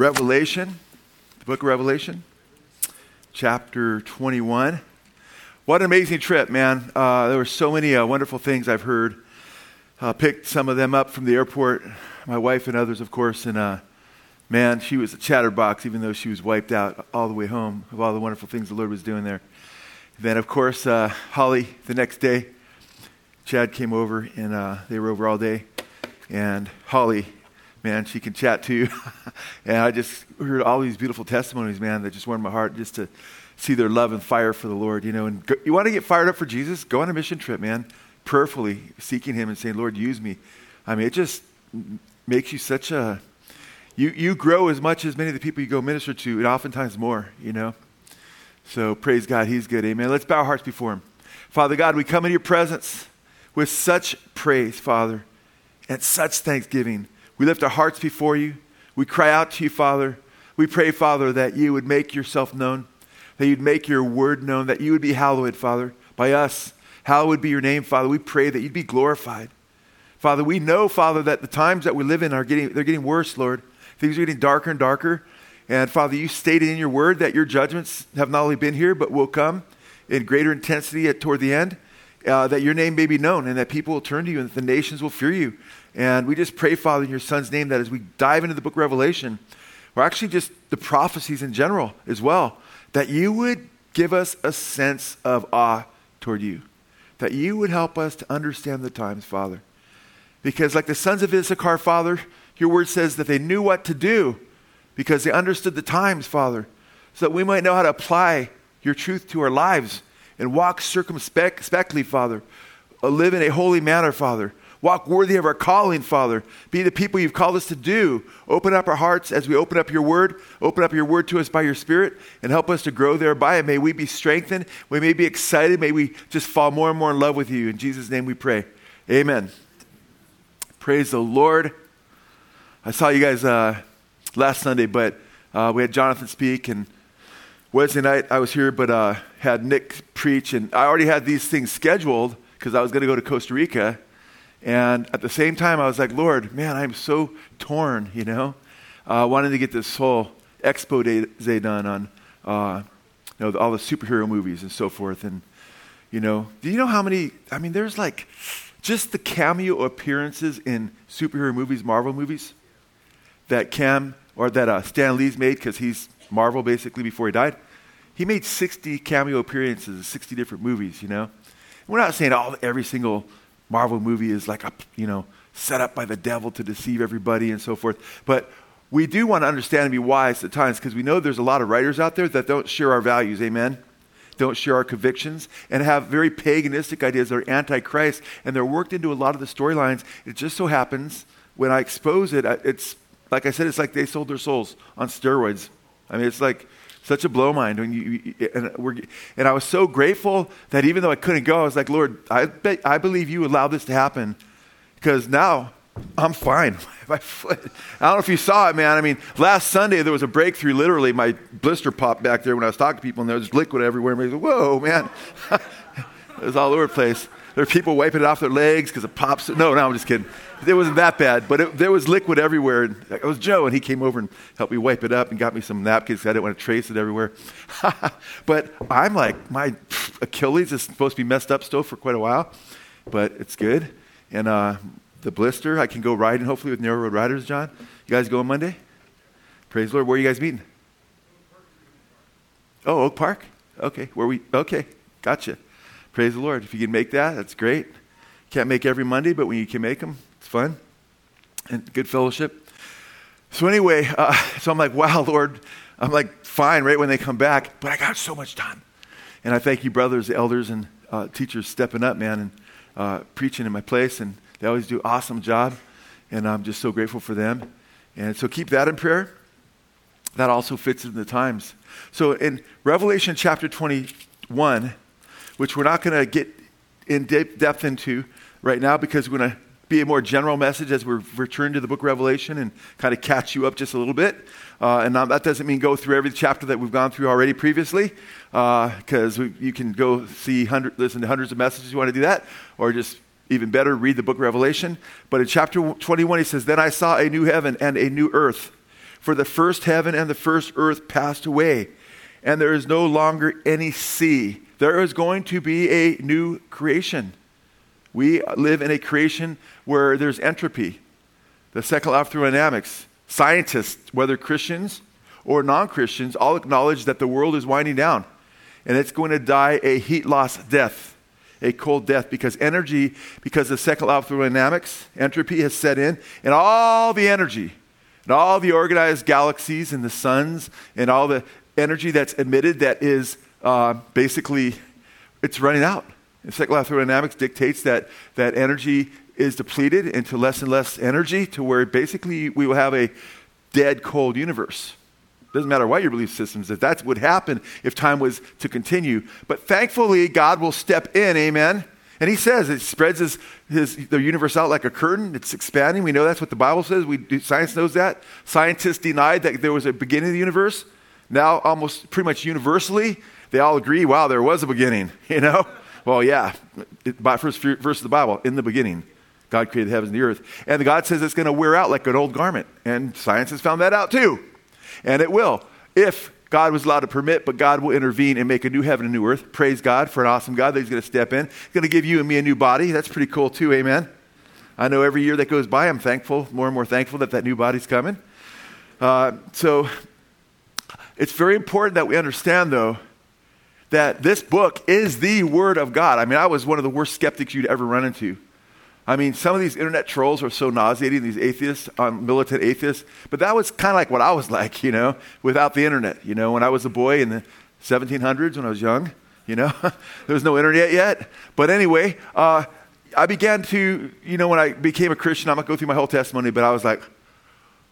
Revelation, the book of Revelation, chapter 21. What an amazing trip, man. Uh, there were so many uh, wonderful things I've heard. Uh, picked some of them up from the airport, my wife and others, of course, and uh, man, she was a chatterbox, even though she was wiped out all the way home of all the wonderful things the Lord was doing there. Then, of course, uh, Holly, the next day, Chad came over, and uh, they were over all day. And Holly man, she can chat too. and I just heard all these beautiful testimonies, man, that just warmed my heart just to see their love and fire for the Lord, you know. And go, you want to get fired up for Jesus? Go on a mission trip, man. Prayerfully seeking Him and saying, Lord, use me. I mean, it just makes you such a. You, you grow as much as many of the people you go minister to, and oftentimes more, you know. So praise God, He's good. Amen. Let's bow our hearts before Him. Father God, we come into your presence with such praise, Father, and such thanksgiving. We lift our hearts before you. We cry out to you, Father. We pray, Father, that you would make yourself known, that you'd make your word known, that you would be hallowed, Father, by us. Hallowed be your name, Father. We pray that you'd be glorified. Father, we know, Father, that the times that we live in are getting, they're getting worse, Lord. Things are getting darker and darker. And Father, you stated in your word that your judgments have not only been here, but will come in greater intensity at, toward the end, uh, that your name may be known and that people will turn to you and that the nations will fear you. And we just pray, Father, in your Son's name, that as we dive into the book of Revelation, or actually just the prophecies in general as well, that you would give us a sense of awe toward you. That you would help us to understand the times, Father. Because, like the sons of Issachar, Father, your word says that they knew what to do because they understood the times, Father, so that we might know how to apply your truth to our lives and walk circumspectly, Father, live in a holy manner, Father, Walk worthy of our calling, Father. Be the people you've called us to do. Open up our hearts as we open up your word. Open up your word to us by your spirit and help us to grow thereby. And may we be strengthened. We may be excited. May we just fall more and more in love with you. In Jesus' name we pray. Amen. Praise the Lord. I saw you guys uh, last Sunday, but uh, we had Jonathan speak and Wednesday night I was here, but uh, had Nick preach, and I already had these things scheduled because I was going to go to Costa Rica and at the same time, I was like, Lord, man, I'm so torn, you know, uh, wanting to get this whole expose done on, uh, you know, all the superhero movies and so forth. And, you know, do you know how many, I mean, there's like just the cameo appearances in superhero movies, Marvel movies, that Cam, or that uh, Stan Lee's made because he's Marvel basically before he died. He made 60 cameo appearances in 60 different movies, you know. We're not saying all every single Marvel movie is like a, you know, set up by the devil to deceive everybody and so forth. But we do want to understand and be wise at times because we know there's a lot of writers out there that don't share our values. Amen? Don't share our convictions and have very paganistic ideas that are anti-Christ and they're worked into a lot of the storylines. It just so happens when I expose it, it's like I said, it's like they sold their souls on steroids. I mean, it's like such a blow mind. When you, and, we're, and I was so grateful that even though I couldn't go, I was like, Lord, I, I believe you allowed this to happen because now I'm fine. I don't know if you saw it, man. I mean, last Sunday there was a breakthrough. Literally, my blister popped back there when I was talking to people, and there was liquid everywhere. And was, whoa, man. it was all over the place. There were people wiping it off their legs because it pops. No, no, I'm just kidding. It wasn't that bad, but it, there was liquid everywhere. And it was Joe, and he came over and helped me wipe it up and got me some napkins I didn't want to trace it everywhere. but I'm like, my Achilles is supposed to be messed up still for quite a while, but it's good. And uh, the blister, I can go riding hopefully with Narrow Road Riders, John. You guys going Monday? Praise the Lord. Where are you guys meeting? Oh, Oak Park? Okay. Where we? Okay. Gotcha. Praise the Lord. If you can make that, that's great. Can't make every Monday, but when you can make them, fun and good fellowship. So, anyway, uh, so I'm like, wow, Lord, I'm like, fine, right when they come back, but I got so much done. And I thank you, brothers, elders, and uh, teachers stepping up, man, and uh, preaching in my place. And they always do awesome job. And I'm just so grateful for them. And so keep that in prayer. That also fits in the times. So in Revelation chapter 21, which we're not going to get in depth into right now because we're going to be a more general message as we return to the book of Revelation and kind of catch you up just a little bit. Uh, and that doesn't mean go through every chapter that we've gone through already previously, because uh, you can go see hundred, listen to hundreds of messages. You want to do that, or just even better, read the book of Revelation. But in chapter 21, he says, "Then I saw a new heaven and a new earth." For the first heaven and the first earth passed away, and there is no longer any sea. There is going to be a new creation. We live in a creation where there's entropy. The second law of thermodynamics, scientists, whether Christians or non Christians, all acknowledge that the world is winding down and it's going to die a heat loss death, a cold death, because energy, because the of second law of thermodynamics, entropy has set in, and all the energy, and all the organized galaxies and the suns, and all the energy that's emitted that is uh, basically, it's running out. Second law of thermodynamics dictates that, that energy is depleted into less and less energy to where basically we will have a dead, cold universe. Doesn't matter what your belief systems is. that would happen if time was to continue. But thankfully, God will step in, amen. And he says it spreads his, his, the universe out like a curtain. It's expanding. We know that's what the Bible says. We, science knows that. Scientists denied that there was a beginning of the universe. Now, almost pretty much universally, they all agree, wow, there was a beginning, you know? Well, yeah, by first verse of the Bible, in the beginning, God created the heavens and the earth. And God says it's going to wear out like an old garment. And science has found that out too. And it will, if God was allowed to permit, but God will intervene and make a new heaven and new earth. Praise God for an awesome God that He's going to step in. He's going to give you and me a new body. That's pretty cool, too. Amen. I know every year that goes by, I'm thankful, more and more thankful that that new body's coming. Uh, so it's very important that we understand, though, that this book is the Word of God. I mean, I was one of the worst skeptics you'd ever run into. I mean, some of these internet trolls are so nauseating, these atheists, um, militant atheists. But that was kind of like what I was like, you know, without the internet. You know, when I was a boy in the 1700s, when I was young, you know, there was no internet yet. But anyway, uh, I began to, you know, when I became a Christian, I'm not going to go through my whole testimony, but I was like,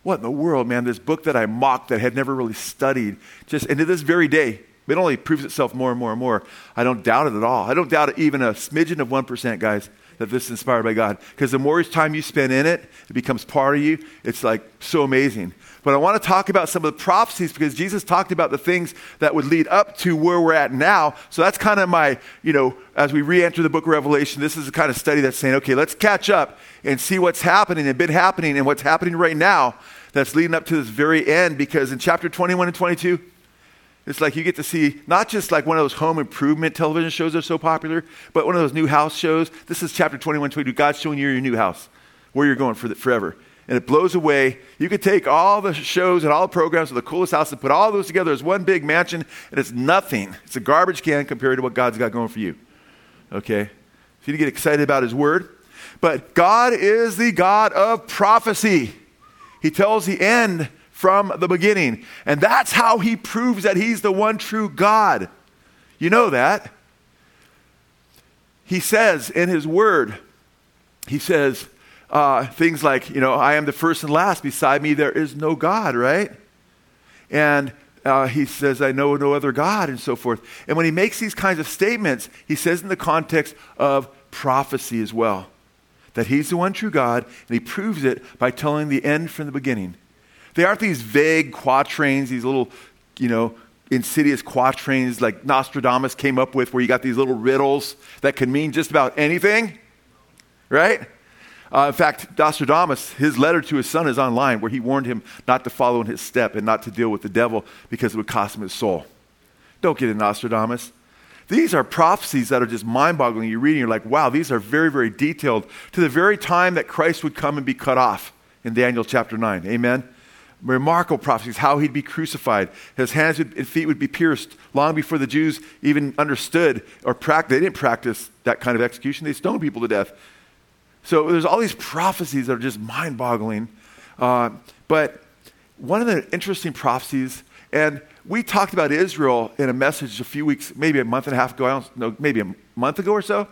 what in the world, man? This book that I mocked, that I had never really studied, just, and to this very day, it only proves itself more and more and more. I don't doubt it at all. I don't doubt it even a smidgen of 1%, guys that this is inspired by God. Because the more time you spend in it, it becomes part of you. It's like so amazing. But I want to talk about some of the prophecies because Jesus talked about the things that would lead up to where we're at now. So that's kind of my, you know, as we re enter the book of Revelation, this is the kind of study that's saying, okay, let's catch up and see what's happening and been happening and what's happening right now that's leading up to this very end. Because in chapter 21 and 22, it's like you get to see not just like one of those home improvement television shows that are so popular, but one of those new house shows. This is chapter 21, 22. God's showing you your new house, where you're going for the, forever. And it blows away. You could take all the shows and all the programs of the coolest house and put all those together as one big mansion, and it's nothing. It's a garbage can compared to what God's got going for you. Okay? So you need to get excited about His Word. But God is the God of prophecy. He tells the end from the beginning. And that's how he proves that he's the one true God. You know that. He says in his word, he says uh, things like, you know, I am the first and last. Beside me, there is no God, right? And uh, he says, I know no other God, and so forth. And when he makes these kinds of statements, he says in the context of prophecy as well that he's the one true God, and he proves it by telling the end from the beginning. They aren't these vague quatrains, these little, you know, insidious quatrains like Nostradamus came up with, where you got these little riddles that can mean just about anything, right? Uh, in fact, Nostradamus, his letter to his son is online, where he warned him not to follow in his step and not to deal with the devil because it would cost him his soul. Don't get in Nostradamus. These are prophecies that are just mind boggling. You read and you're like, wow, these are very, very detailed to the very time that Christ would come and be cut off in Daniel chapter 9. Amen? Remarkable prophecies how he'd be crucified. His hands and feet would be pierced long before the jews even understood or practiced they didn't practice that kind of execution. They stoned people to death. So there's all these prophecies that are just mind-boggling. Uh, but one of the interesting prophecies and we talked about israel in a message a few weeks maybe a month and a half ago i don't know maybe a month ago or so.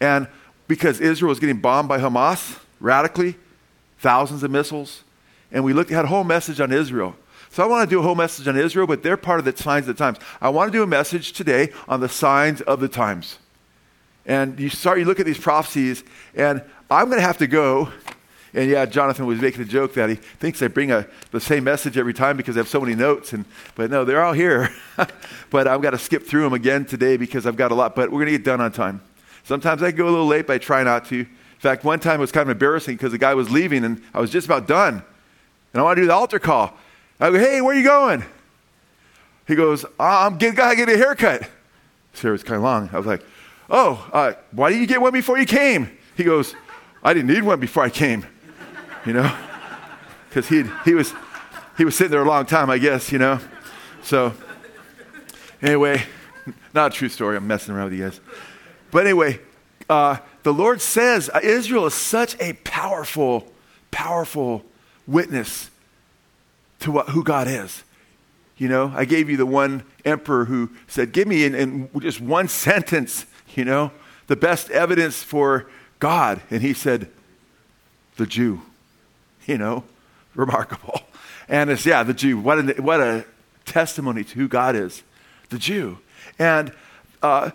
And because israel was getting bombed by hamas radically thousands of missiles and we looked had a whole message on Israel. So I want to do a whole message on Israel, but they're part of the signs of the times. I want to do a message today on the signs of the times. And you start, you look at these prophecies, and I'm going to have to go. And yeah, Jonathan was making a joke that he thinks I bring a, the same message every time because I have so many notes. And, but no, they're all here. but I've got to skip through them again today because I've got a lot. But we're going to get done on time. Sometimes I go a little late, but I try not to. In fact, one time it was kind of embarrassing because the guy was leaving and I was just about done and I want to do the altar call. I go, hey, where are you going? He goes, I'm getting, gotta get a haircut. Hair was kind of long. I was like, oh, uh, why didn't you get one before you came? He goes, I didn't need one before I came, you know, because he he was he was sitting there a long time, I guess, you know. So anyway, not a true story. I'm messing around with you guys, but anyway, uh, the Lord says uh, Israel is such a powerful, powerful witness to what, who God is. You know, I gave you the one emperor who said, Give me in, in just one sentence, you know, the best evidence for God. And he said, The Jew. You know, remarkable. And it's, yeah, the Jew. What a, what a testimony to who God is, the Jew. And uh,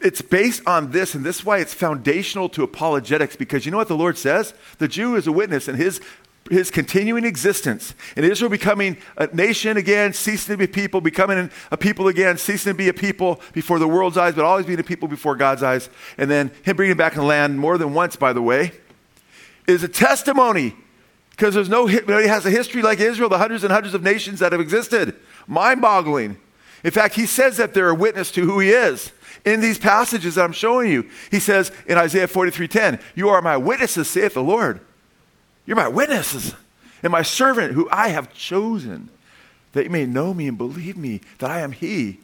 it's based on this, and this is why it's foundational to apologetics, because you know what the Lord says? The Jew is a witness, and his his continuing existence, and Israel becoming a nation again, ceasing to be people, becoming a people again, ceasing to be a people before the world's eyes, but always being a people before God's eyes, and then Him bringing back in the land more than once, by the way, is a testimony because there's no nobody has a history like Israel, the hundreds and hundreds of nations that have existed. Mind-boggling. In fact, He says that they're a witness to who He is in these passages that I'm showing you. He says in Isaiah 43:10, "You are my witnesses," saith the Lord you're my witnesses and my servant who I have chosen, that you may know me and believe me that I am He.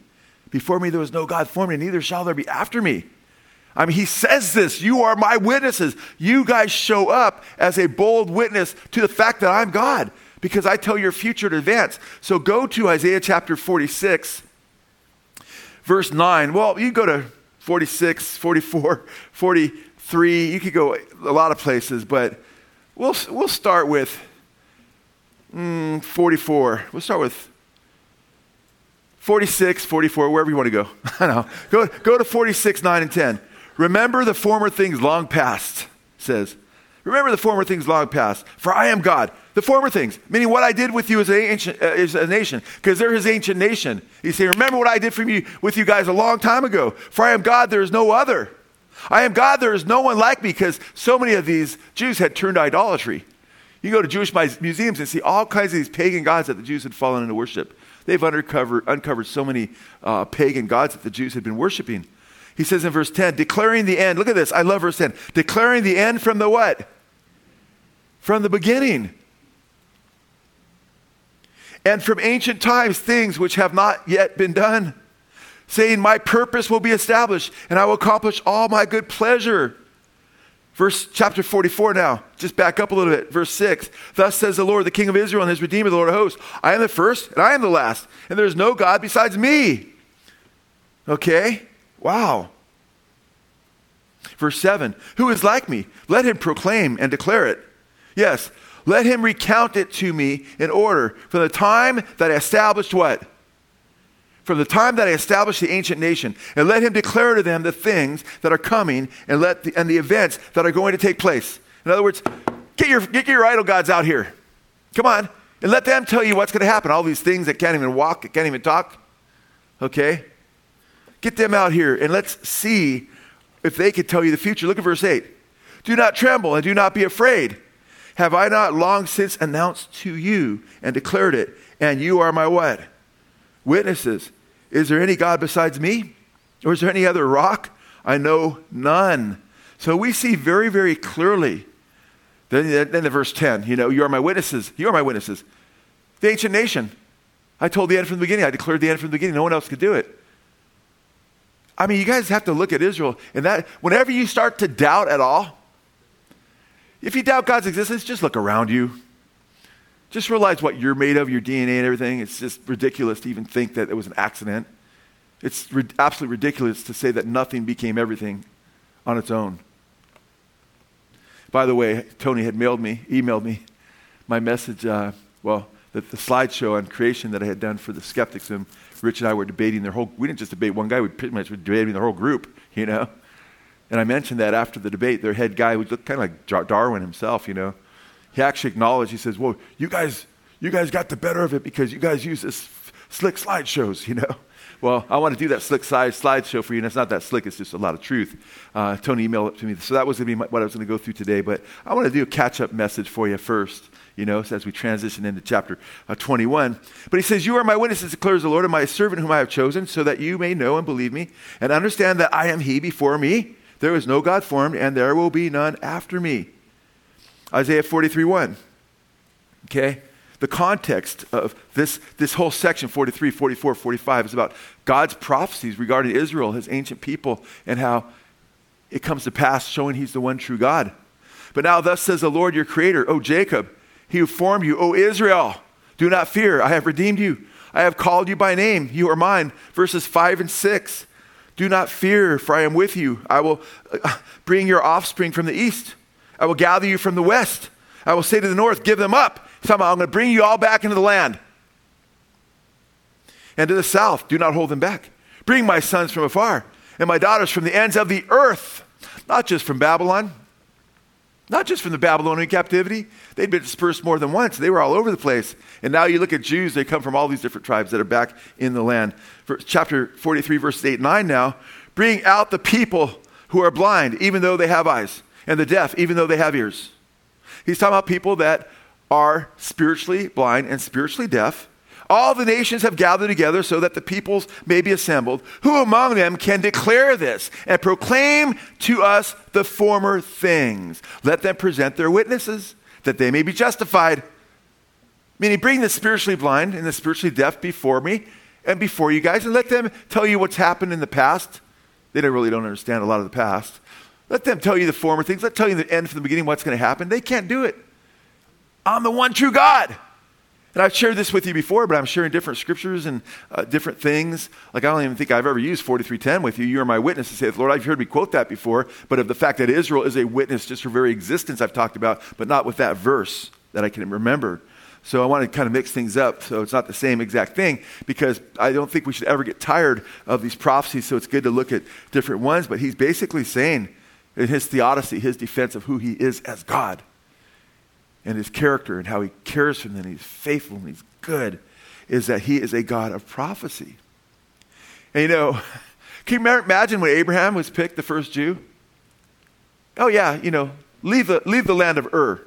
Before me there was no God formed, and neither shall there be after me. I mean, he says this You are my witnesses. You guys show up as a bold witness to the fact that I'm God because I tell your future in advance. So go to Isaiah chapter 46, verse 9. Well, you go to 46, 44, 43. You could go a lot of places, but We'll, we'll start with mm, 44. We'll start with 46, 44, wherever you want to go. I know. Go, go to 46, 9, and 10. Remember the former things long past, says. Remember the former things long past, for I am God. The former things, meaning what I did with you as, an ancient, uh, as a nation, because they're his ancient nation. He's saying, Remember what I did for you, with you guys a long time ago. For I am God, there is no other. I am God, there is no one like me, because so many of these Jews had turned to idolatry. You go to Jewish museums and see all kinds of these pagan gods that the Jews had fallen into worship. They've uncovered, uncovered so many uh, pagan gods that the Jews had been worshiping. He says in verse 10, declaring the end. Look at this. I love verse 10. Declaring the end from the what? From the beginning. And from ancient times, things which have not yet been done saying, My purpose will be established and I will accomplish all my good pleasure. Verse chapter 44 now, just back up a little bit. Verse 6 Thus says the Lord, the King of Israel and his Redeemer, the Lord of hosts I am the first and I am the last, and there is no God besides me. Okay? Wow. Verse 7 Who is like me? Let him proclaim and declare it. Yes, let him recount it to me in order from the time that I established what? From the time that I established the ancient nation, and let him declare to them the things that are coming and, let the, and the events that are going to take place. In other words, get your, get your idol gods out here. Come on. And let them tell you what's going to happen. All these things that can't even walk, that can't even talk. Okay? Get them out here and let's see if they can tell you the future. Look at verse 8. Do not tremble and do not be afraid. Have I not long since announced to you and declared it? And you are my what? Witnesses. Is there any God besides me? Or is there any other rock? I know none. So we see very, very clearly. Then, then in verse 10, you know, you are my witnesses. You are my witnesses. The ancient nation. I told the end from the beginning. I declared the end from the beginning. No one else could do it. I mean, you guys have to look at Israel. And that, whenever you start to doubt at all, if you doubt God's existence, just look around you. Just realize what you're made of, your DNA and everything. It's just ridiculous to even think that it was an accident. It's ri- absolutely ridiculous to say that nothing became everything on its own. By the way, Tony had mailed me, emailed me my message, uh, well, the, the slideshow on creation that I had done for the skeptics. And Rich and I were debating their whole, we didn't just debate one guy, we pretty much were debating the whole group, you know. And I mentioned that after the debate, their head guy, who looked kind of like Darwin himself, you know, he actually acknowledged, he says, Well, you guys, you guys got the better of it because you guys use this slick slideshows, you know. Well, I want to do that slick slide slideshow for you, and it's not that slick, it's just a lot of truth. Uh, Tony emailed it to me. So that was going to be my, what I was going to go through today. But I want to do a catch up message for you first, you know, as we transition into chapter uh, 21. But he says, You are my witnesses, declares the Lord, and my servant whom I have chosen, so that you may know and believe me, and understand that I am he before me. There is no God formed, and there will be none after me. Isaiah 43 1. Okay? the context of this, this whole section 43, 44, 45 is about God's prophecies regarding Israel, his ancient people, and how it comes to pass, showing he's the one true God. But now, thus says the Lord your Creator, O Jacob, he who formed you, O Israel, do not fear, I have redeemed you. I have called you by name, you are mine. Verses 5 and 6. Do not fear, for I am with you. I will uh, bring your offspring from the east. I will gather you from the west. I will say to the north, Give them up Somehow I'm going to bring you all back into the land. And to the south, do not hold them back. Bring my sons from afar and my daughters from the ends of the earth, not just from Babylon, not just from the Babylonian captivity. They'd been dispersed more than once. They were all over the place. And now you look at Jews, they come from all these different tribes that are back in the land. chapter 43, verses 8 and 9 now. Bring out the people who are blind, even though they have eyes, and the deaf, even though they have ears. He's talking about people that are spiritually blind and spiritually deaf. All the nations have gathered together so that the peoples may be assembled. Who among them can declare this and proclaim to us the former things? Let them present their witnesses that they may be justified. Meaning, bring the spiritually blind and the spiritually deaf before me and before you guys and let them tell you what's happened in the past. They really don't understand a lot of the past. Let them tell you the former things. Let them tell you the end from the beginning, what's going to happen. They can't do it. I'm the one true God. And I've shared this with you before, but I'm sharing different scriptures and uh, different things. Like, I don't even think I've ever used 4310 with you. You are my witness to say, Lord, I've heard me quote that before, but of the fact that Israel is a witness, just her very existence, I've talked about, but not with that verse that I can remember. So I want to kind of mix things up so it's not the same exact thing because I don't think we should ever get tired of these prophecies. So it's good to look at different ones. But he's basically saying in his theodicy, his defense of who he is as God and his character and how he cares for them and he's faithful and he's good is that he is a God of prophecy. And you know, can you imagine when Abraham was picked, the first Jew? Oh, yeah, you know, leave the, leave the land of Ur.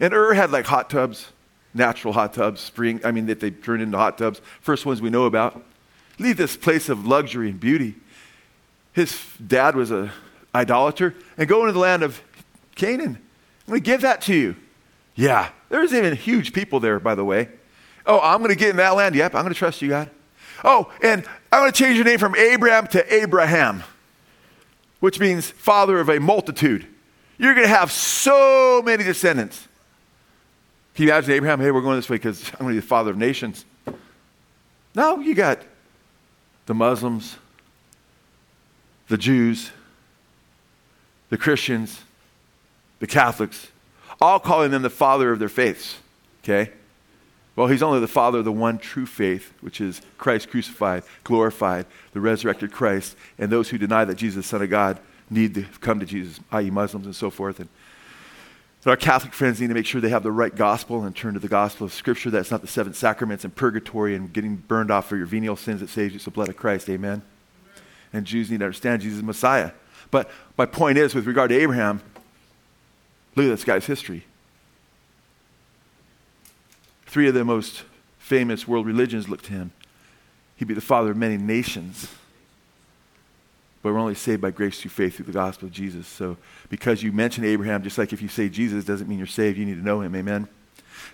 And Ur had like hot tubs, natural hot tubs, spring, I mean, that they turned into hot tubs, first ones we know about. Leave this place of luxury and beauty. His dad was a idolater, and go into the land of Canaan. I'm going to give that to you. Yeah, there's even huge people there, by the way. Oh, I'm going to get in that land? Yep, I'm going to trust you, God. Oh, and I'm going to change your name from Abram to Abraham, which means father of a multitude. You're going to have so many descendants. Can you imagine Abraham? Hey, we're going this way because I'm going to be the father of nations. No, you got the Muslims, the Jews, the Christians, the Catholics, all calling them the father of their faiths. Okay? Well, he's only the father of the one true faith, which is Christ crucified, glorified, the resurrected Christ, and those who deny that Jesus is the Son of God need to come to Jesus, i.e., Muslims and so forth. And so our Catholic friends need to make sure they have the right gospel and turn to the gospel of Scripture. That's not the seven sacraments and purgatory and getting burned off for your venial sins that saves you. It's the blood of Christ. Amen? Amen. And Jews need to understand Jesus is Messiah. But my point is, with regard to Abraham, Look at this guy's history. Three of the most famous world religions look to him. He'd be the father of many nations. But we're only saved by grace through faith through the gospel of Jesus. So because you mention Abraham, just like if you say Jesus doesn't mean you're saved, you need to know him. Amen.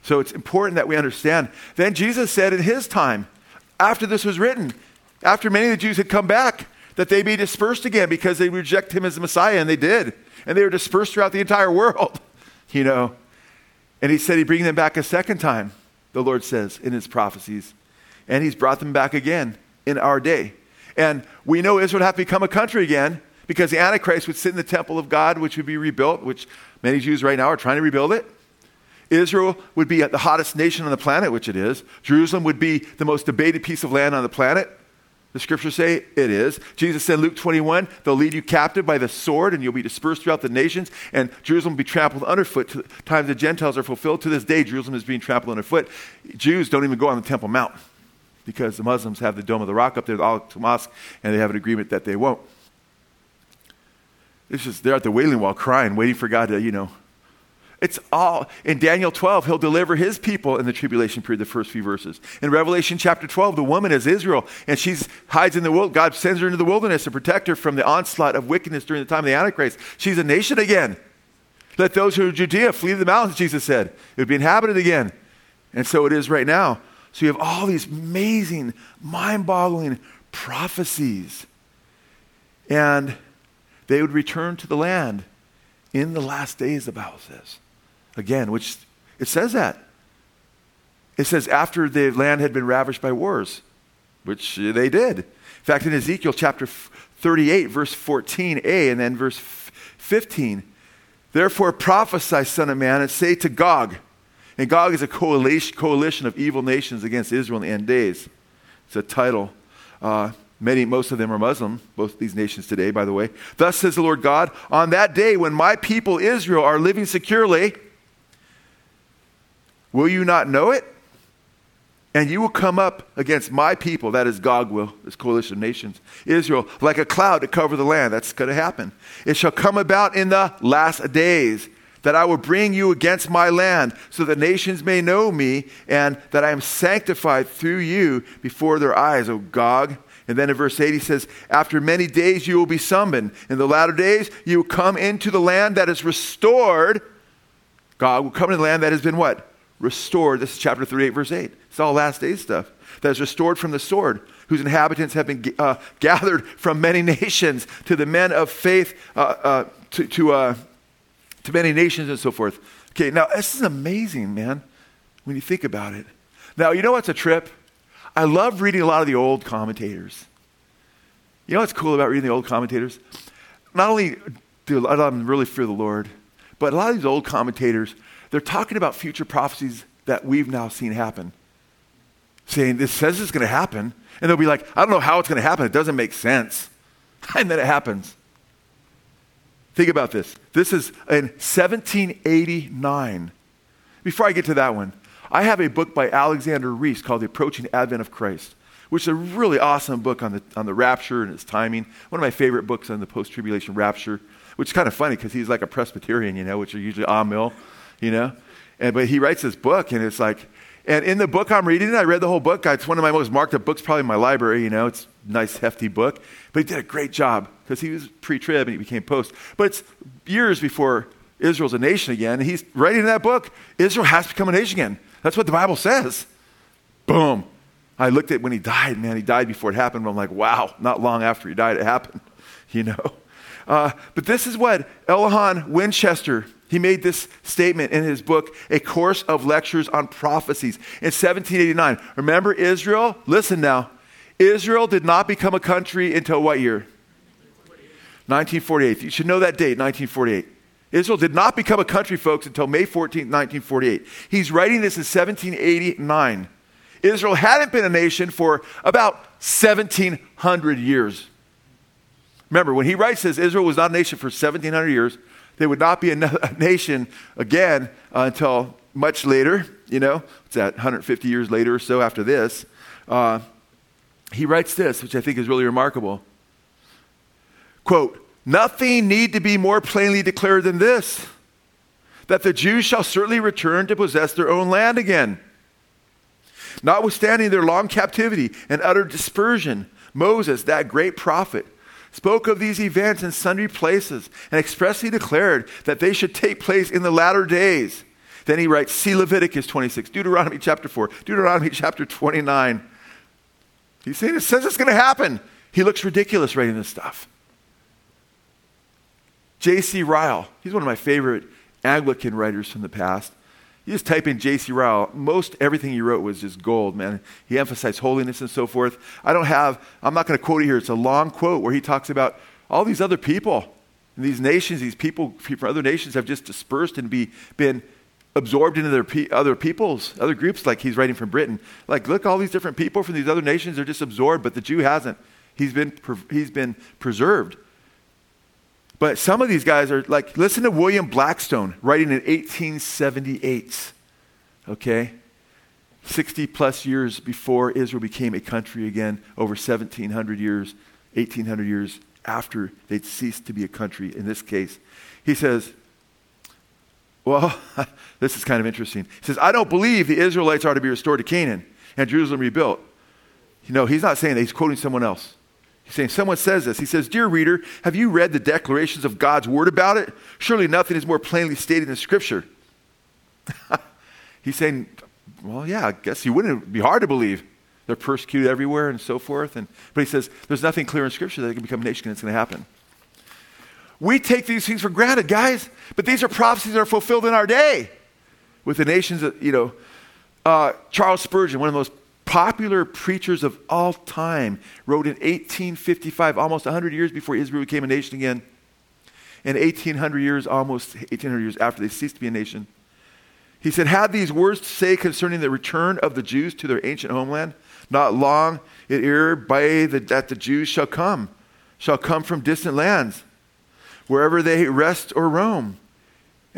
So it's important that we understand. Then Jesus said in his time, after this was written, after many of the Jews had come back, that they be dispersed again because they reject him as the Messiah, and they did and they were dispersed throughout the entire world, you know. And he said he'd bring them back a second time, the Lord says in his prophecies. And he's brought them back again in our day. And we know Israel would have to become a country again because the Antichrist would sit in the temple of God, which would be rebuilt, which many Jews right now are trying to rebuild it. Israel would be the hottest nation on the planet, which it is. Jerusalem would be the most debated piece of land on the planet. The scriptures say it is. Jesus said, Luke 21, they'll lead you captive by the sword, and you'll be dispersed throughout the nations, and Jerusalem will be trampled underfoot. To the time the Gentiles are fulfilled to this day, Jerusalem is being trampled underfoot. Jews don't even go on the Temple Mount. because the Muslims have the Dome of the Rock up there, the Al-Aqsa Mosque, and they have an agreement that they won't. It's just they're at the Wailing Wall crying, waiting for God to, you know. It's all in Daniel 12, he'll deliver his people in the tribulation period, the first few verses. In Revelation chapter 12, the woman is Israel, and she hides in the world. God sends her into the wilderness to protect her from the onslaught of wickedness during the time of the Antichrist. She's a nation again. Let those who are Judea flee to the mountains, Jesus said. It would be inhabited again. And so it is right now. So you have all these amazing, mind boggling prophecies. And they would return to the land in the last days, the Bible says. Again, which it says that. It says after the land had been ravished by wars, which they did. In fact, in Ezekiel chapter 38, verse 14a, and then verse 15, therefore prophesy, son of man, and say to Gog, and Gog is a coalition, of evil nations against Israel in the end days. It's a title. Uh, Many, most of them are Muslim, both these nations today, by the way. Thus says the Lord God, on that day when my people Israel are living securely, will you not know it? And you will come up against my people, that is Gog will, this coalition of nations, Israel, like a cloud to cover the land. That's going to happen. It shall come about in the last days that I will bring you against my land, so that nations may know me, and that I am sanctified through you before their eyes, O Gog. And then in verse 8, he says, After many days you will be summoned. In the latter days you will come into the land that is restored. God will come into the land that has been what? Restored. This is chapter 38, verse 8. It's all last days stuff. That is restored from the sword, whose inhabitants have been uh, gathered from many nations to the men of faith, uh, uh, to, to, uh, to many nations and so forth. Okay, now this is amazing, man, when you think about it. Now, you know what's a trip? I love reading a lot of the old commentators. You know what's cool about reading the old commentators? Not only do a lot of them really fear the Lord, but a lot of these old commentators, they're talking about future prophecies that we've now seen happen. Saying, this says it's going to happen. And they'll be like, I don't know how it's going to happen. It doesn't make sense. And then it happens. Think about this. This is in 1789. Before I get to that one, I have a book by Alexander Reese called The Approaching Advent of Christ, which is a really awesome book on the, on the rapture and its timing. One of my favorite books on the post tribulation rapture, which is kind of funny because he's like a Presbyterian, you know, which are usually ah mill, you know. And, but he writes this book, and it's like, and in the book I'm reading, I read the whole book. It's one of my most marked up books, probably in my library, you know. It's a nice, hefty book. But he did a great job because he was pre trib and he became post. But it's years before Israel's a nation again. And he's writing in that book, Israel has to become a nation again. That's what the Bible says. Boom. I looked at when he died, man, he died before it happened. But I'm like, wow, not long after he died, it happened, you know. Uh, but this is what Elhanan Winchester, he made this statement in his book, A Course of Lectures on Prophecies, in 1789. Remember Israel? Listen now. Israel did not become a country until what year? 1948. You should know that date, 1948. Israel did not become a country, folks, until May 14, 1948. He's writing this in 1789. Israel hadn't been a nation for about 1700 years. Remember, when he writes this, Israel was not a nation for 1700 years. They would not be a, nation again uh, until much later, you know, it's that 150 years later or so after this. Uh, he writes this, which I think is really remarkable. Quote, Nothing need to be more plainly declared than this that the Jews shall certainly return to possess their own land again. Notwithstanding their long captivity and utter dispersion, Moses, that great prophet, spoke of these events in sundry places and expressly declared that they should take place in the latter days. Then he writes, see Leviticus 26, Deuteronomy chapter 4, Deuteronomy chapter 29. He's saying it says it's going to happen. He looks ridiculous writing this stuff. J.C. Ryle, he's one of my favorite Anglican writers from the past. You just type in J.C. Ryle, most everything he wrote was just gold, man. He emphasized holiness and so forth. I don't have, I'm not going to quote it here. It's a long quote where he talks about all these other people. These nations, these people from other nations have just dispersed and be, been absorbed into their pe- other peoples, other groups, like he's writing from Britain. Like, look, all these different people from these other nations, they're just absorbed, but the Jew hasn't. He's been, he's been preserved. But some of these guys are like, listen to William Blackstone writing in 1878. Okay? 60 plus years before Israel became a country again, over 1700 years, 1800 years after they'd ceased to be a country in this case. He says, Well, this is kind of interesting. He says, I don't believe the Israelites are to be restored to Canaan and Jerusalem rebuilt. You know, he's not saying that, he's quoting someone else. He's saying, Someone says this. He says, Dear reader, have you read the declarations of God's word about it? Surely nothing is more plainly stated in Scripture. he's saying, Well, yeah, I guess you wouldn't be hard to believe. They're persecuted everywhere and so forth. And, but he says, There's nothing clear in Scripture that they can become a nation and it's going to happen. We take these things for granted, guys, but these are prophecies that are fulfilled in our day with the nations that, you know, uh, Charles Spurgeon, one of the most popular preachers of all time, wrote in 1855, almost 100 years before Israel became a nation again, and 1800 years, almost 1800 years after they ceased to be a nation. He said, Had these words to say concerning the return of the Jews to their ancient homeland? Not long it ere by the, that the Jews shall come, shall come from distant lands, wherever they rest or roam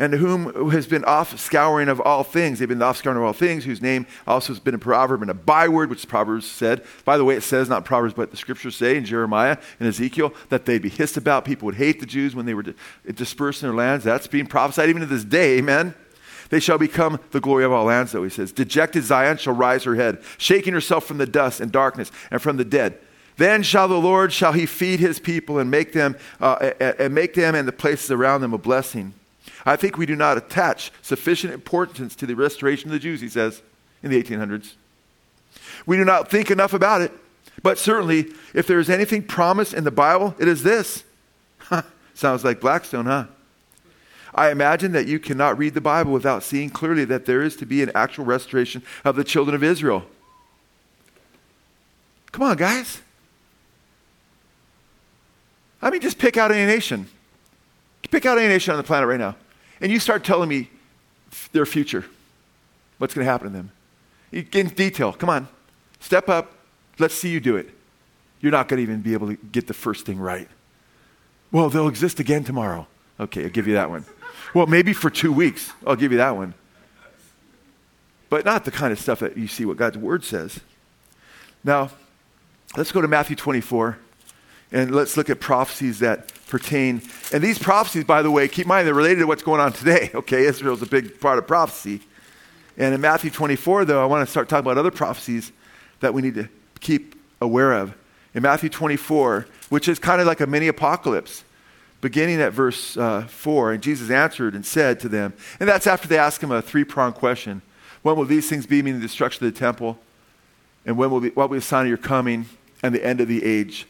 and whom has been off scouring of all things. They've been off scouring of all things, whose name also has been a proverb and a byword, which Proverbs said. By the way, it says, not Proverbs, but the scriptures say in Jeremiah and Ezekiel, that they'd be hissed about. People would hate the Jews when they were dispersed in their lands. That's being prophesied even to this day. Amen. They shall become the glory of all lands, though, he says. Dejected Zion shall rise her head, shaking herself from the dust and darkness and from the dead. Then shall the Lord, shall he feed his people and make them, uh, and make them and the places around them a blessing. I think we do not attach sufficient importance to the restoration of the Jews, he says, in the 1800s. We do not think enough about it. But certainly, if there is anything promised in the Bible, it is this. Sounds like Blackstone, huh? I imagine that you cannot read the Bible without seeing clearly that there is to be an actual restoration of the children of Israel. Come on, guys. I mean, just pick out any nation. Pick out any nation on the planet right now and you start telling me their future, what's going to happen to them. You get In detail, come on, step up, let's see you do it. You're not going to even be able to get the first thing right. Well, they'll exist again tomorrow. Okay, I'll give you that one. Well, maybe for two weeks, I'll give you that one. But not the kind of stuff that you see what God's word says. Now, let's go to Matthew 24 and let's look at prophecies that pertain. And these prophecies, by the way, keep in mind, they're related to what's going on today. Okay, Israel's a big part of prophecy. And in Matthew 24, though, I want to start talking about other prophecies that we need to keep aware of. In Matthew 24, which is kind of like a mini apocalypse, beginning at verse uh, 4, and Jesus answered and said to them, and that's after they ask him a three pronged question When will these things be, meaning the destruction of the temple? And when will be, what will be the sign of your coming and the end of the age?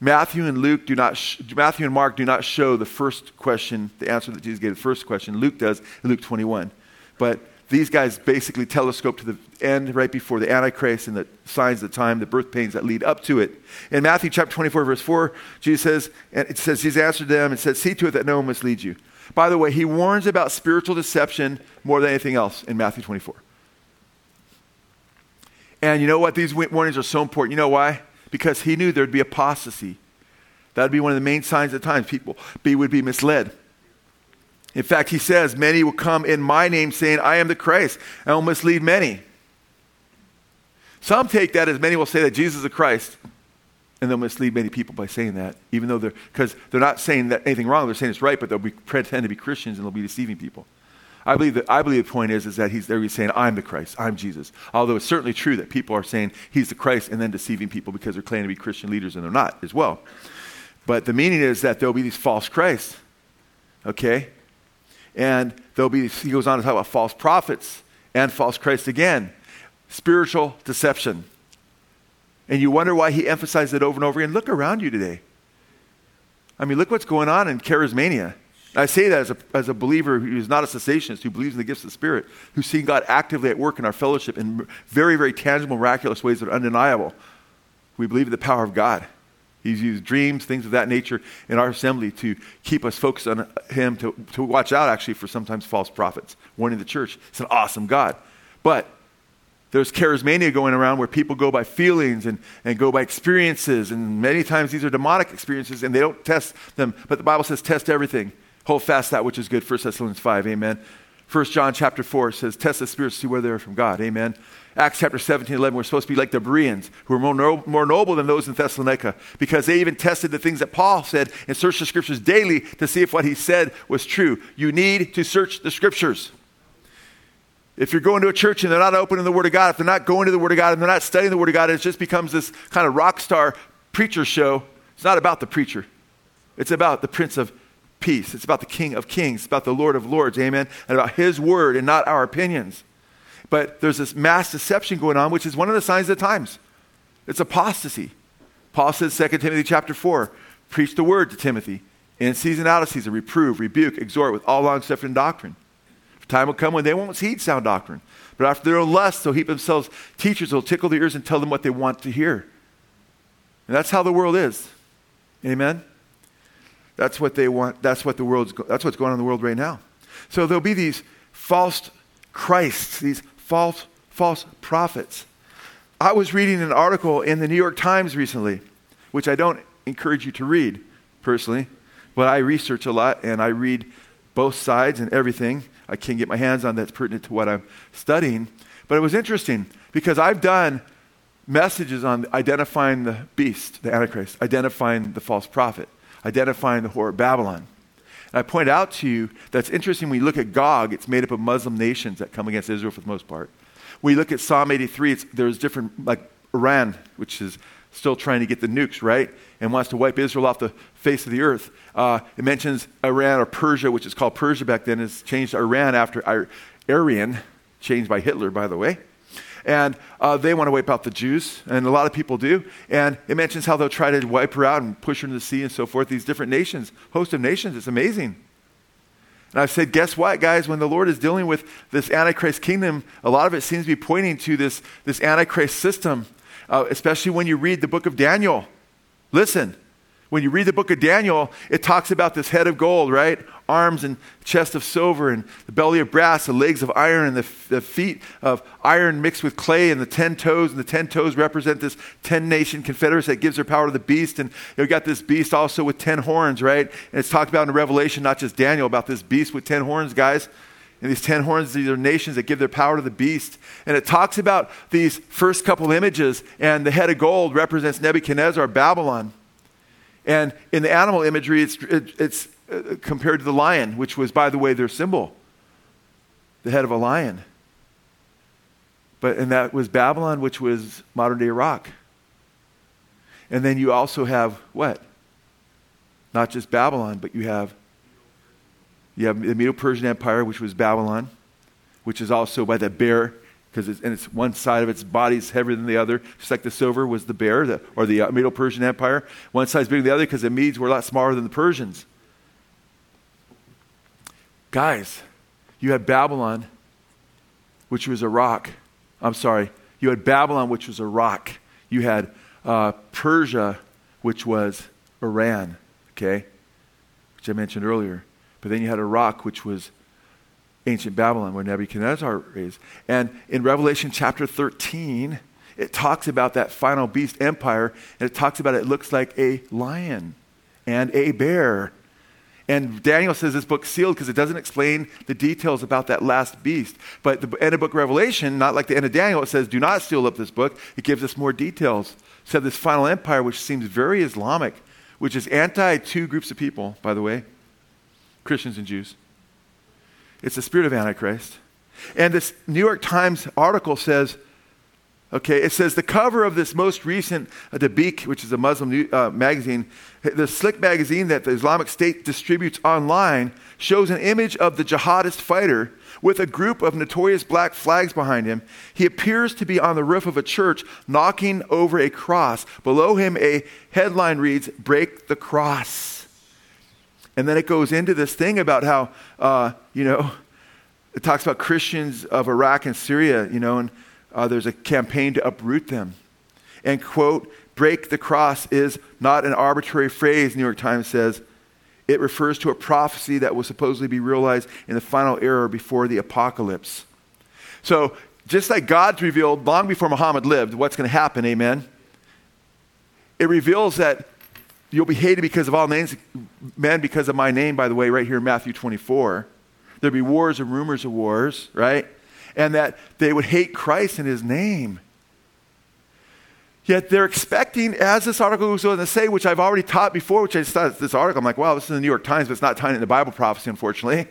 Matthew and Luke do not, sh- Matthew and Mark do not show the first question, the answer that Jesus gave the first question. Luke does in Luke 21. But these guys basically telescope to the end right before the Antichrist and the signs of the time, the birth pains that lead up to it. In Matthew chapter 24, verse 4, Jesus says, and it says, Jesus answered them and said, See to it that no one misleads you. By the way, he warns about spiritual deception more than anything else in Matthew 24. And you know what? These warnings are so important. You know why? Because he knew there'd be apostasy. That would be one of the main signs at times people be, would be misled. In fact, he says, Many will come in my name saying, I am the Christ, and will mislead many. Some take that as many will say that Jesus is the Christ, and they'll mislead many people by saying that, even though they're, because they're not saying that anything wrong, they're saying it's right, but they'll be, pretend to be Christians and they'll be deceiving people. I believe, that, I believe the point is, is that he's there he's saying, I'm the Christ, I'm Jesus. Although it's certainly true that people are saying he's the Christ and then deceiving people because they're claiming to be Christian leaders and they're not as well. But the meaning is that there'll be these false Christs, okay? And there'll be, he goes on to talk about false prophets and false Christ again. Spiritual deception. And you wonder why he emphasized it over and over again. Look around you today. I mean, look what's going on in charismania. I say that as a, as a believer who is not a cessationist, who believes in the gifts of the Spirit, who's seen God actively at work in our fellowship in very, very tangible, miraculous ways that are undeniable. We believe in the power of God. He's used dreams, things of that nature in our assembly to keep us focused on Him, to, to watch out actually for sometimes false prophets, warning the church. It's an awesome God. But there's charismania going around where people go by feelings and, and go by experiences, and many times these are demonic experiences and they don't test them. But the Bible says, test everything Hold fast that which is good, 1 Thessalonians 5, amen. 1 John chapter 4 says, Test the spirits see whether they're from God. Amen. Acts chapter 17, 11, we're supposed to be like the Bereans, who are more, no, more noble than those in Thessalonica, because they even tested the things that Paul said and searched the scriptures daily to see if what he said was true. You need to search the scriptures. If you're going to a church and they're not opening the Word of God, if they're not going to the Word of God and they're not studying the Word of God, it just becomes this kind of rock star preacher show. It's not about the preacher, it's about the Prince of Peace. It's about the King of Kings, it's about the Lord of Lords, amen, and about His Word and not our opinions. But there's this mass deception going on, which is one of the signs of the times. It's apostasy. Paul says, 2 Timothy chapter 4, preach the word to Timothy in season, out of season, reprove, rebuke, exhort with all long suffering doctrine. Time will come when they won't heed sound doctrine. But after their own lust, they'll heap themselves teachers will tickle their ears and tell them what they want to hear. And that's how the world is. Amen? That's what they want. That's what the world's, that's what's going on in the world right now. So there'll be these false Christs, these false, false prophets. I was reading an article in the New York Times recently, which I don't encourage you to read personally, but I research a lot and I read both sides and everything I can't get my hands on that's pertinent to what I'm studying. But it was interesting because I've done messages on identifying the beast, the Antichrist, identifying the false prophet, identifying the whore of Babylon. And I point out to you that's interesting when you look at Gog, it's made up of Muslim nations that come against Israel for the most part. You look at Psalm 83, there's different, like Iran, which is still trying to get the nukes, right? And wants to wipe Israel off the face of the earth. Uh, it mentions Iran or Persia, which is called Persia back then, is changed to Iran after Aryan, changed by Hitler, by the way. And uh, they want to wipe out the Jews, and a lot of people do. And it mentions how they'll try to wipe her out and push her into the sea and so forth. These different nations, host of nations, it's amazing. And I've said, guess what, guys? When the Lord is dealing with this Antichrist kingdom, a lot of it seems to be pointing to this, this Antichrist system, uh, especially when you read the book of Daniel. Listen, when you read the book of Daniel, it talks about this head of gold, right? Arms and chest of silver, and the belly of brass, the legs of iron, and the, the feet of iron mixed with clay, and the ten toes. And the ten toes represent this ten nation confederacy that gives their power to the beast. And you've got this beast also with ten horns, right? And it's talked about in Revelation, not just Daniel, about this beast with ten horns, guys. And these ten horns, these are nations that give their power to the beast. And it talks about these first couple images, and the head of gold represents Nebuchadnezzar, Babylon. And in the animal imagery, it's, it, it's uh, compared to the lion, which was, by the way, their symbol the head of a lion. But, and that was Babylon, which was modern day Iraq. And then you also have what? Not just Babylon, but you have you have the Medo-Persian Empire, which was Babylon, which is also by the bear because it's, and it's one side of its body is heavier than the other, just like the silver was the bear the, or the uh, Medo-Persian Empire. One side is bigger than the other because the Medes were a lot smaller than the Persians. Guys, you had Babylon, which was Iraq. I'm sorry, you had Babylon, which was Iraq. You had uh, Persia, which was Iran, okay, which I mentioned earlier. But then you had Iraq, which was ancient Babylon where Nebuchadnezzar is. And in Revelation chapter 13, it talks about that final beast empire, and it talks about it looks like a lion and a bear. And Daniel says this book's sealed because it doesn't explain the details about that last beast. But the end of book Revelation, not like the end of Daniel, it says, do not seal up this book. It gives us more details. So this final empire, which seems very Islamic, which is anti two groups of people, by the way Christians and Jews. It's the spirit of Antichrist. And this New York Times article says, okay, it says the cover of this most recent uh, Dabiq, which is a Muslim new, uh, magazine, the slick magazine that the Islamic State distributes online, shows an image of the jihadist fighter with a group of notorious black flags behind him. He appears to be on the roof of a church knocking over a cross. Below him, a headline reads, Break the Cross. And then it goes into this thing about how, uh, you know, it talks about Christians of Iraq and Syria, you know, and uh, there's a campaign to uproot them. And, quote, break the cross is not an arbitrary phrase, New York Times says. It refers to a prophecy that will supposedly be realized in the final era before the apocalypse. So, just like God's revealed long before Muhammad lived what's going to happen, amen, it reveals that You'll be hated because of all names, men because of my name, by the way, right here in Matthew 24. There'd be wars and rumors of wars, right? And that they would hate Christ in his name. Yet they're expecting, as this article goes on to say, which I've already taught before, which I just thought this article, I'm like, wow, this is in the New York Times, but it's not tying it into Bible prophecy, unfortunately.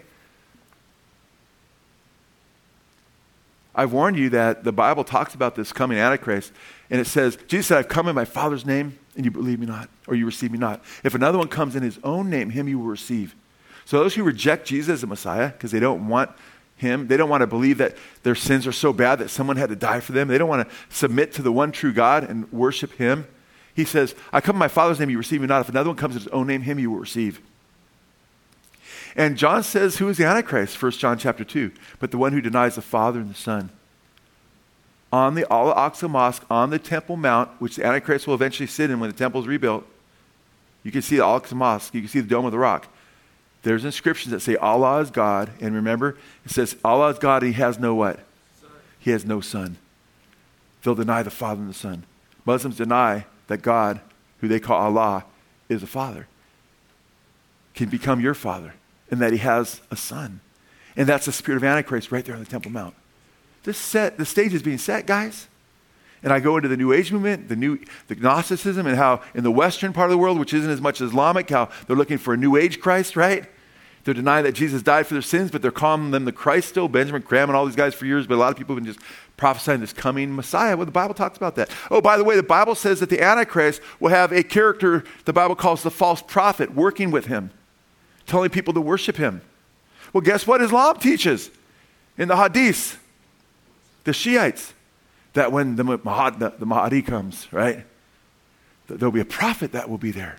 I've warned you that the Bible talks about this coming Antichrist, and it says, Jesus said, I've come in my Father's name, and you believe me not, or you receive me not. If another one comes in his own name, him you will receive. So those who reject Jesus as a Messiah, because they don't want him, they don't want to believe that their sins are so bad that someone had to die for them, they don't want to submit to the one true God and worship him. He says, I come in my Father's name, you receive me not. If another one comes in his own name, him you will receive. And John says, Who is the Antichrist? 1 John chapter 2. But the one who denies the Father and the Son. On the Al Aqsa Mosque, on the Temple Mount, which the Antichrist will eventually sit in when the temple is rebuilt, you can see the Al Aqsa Mosque, you can see the Dome of the Rock. There's inscriptions that say Allah is God. And remember, it says Allah is God, he has no what? Son. He has no son. They'll deny the Father and the Son. Muslims deny that God, who they call Allah, is a father, can become your father and that he has a son. And that's the spirit of Antichrist right there on the Temple Mount. This set, the stage is being set, guys. And I go into the New Age movement, the new the Gnosticism, and how in the Western part of the world, which isn't as much Islamic, how they're looking for a New Age Christ, right? They're denying that Jesus died for their sins, but they're calling them the Christ still. Benjamin Creme and all these guys for years, but a lot of people have been just prophesying this coming Messiah. Well, the Bible talks about that. Oh, by the way, the Bible says that the Antichrist will have a character the Bible calls the false prophet working with him telling people to worship him. Well, guess what Islam teaches in the Hadith? The Shiites, that when the, Mahad, the, the Mahdi comes, right, there'll be a prophet that will be there.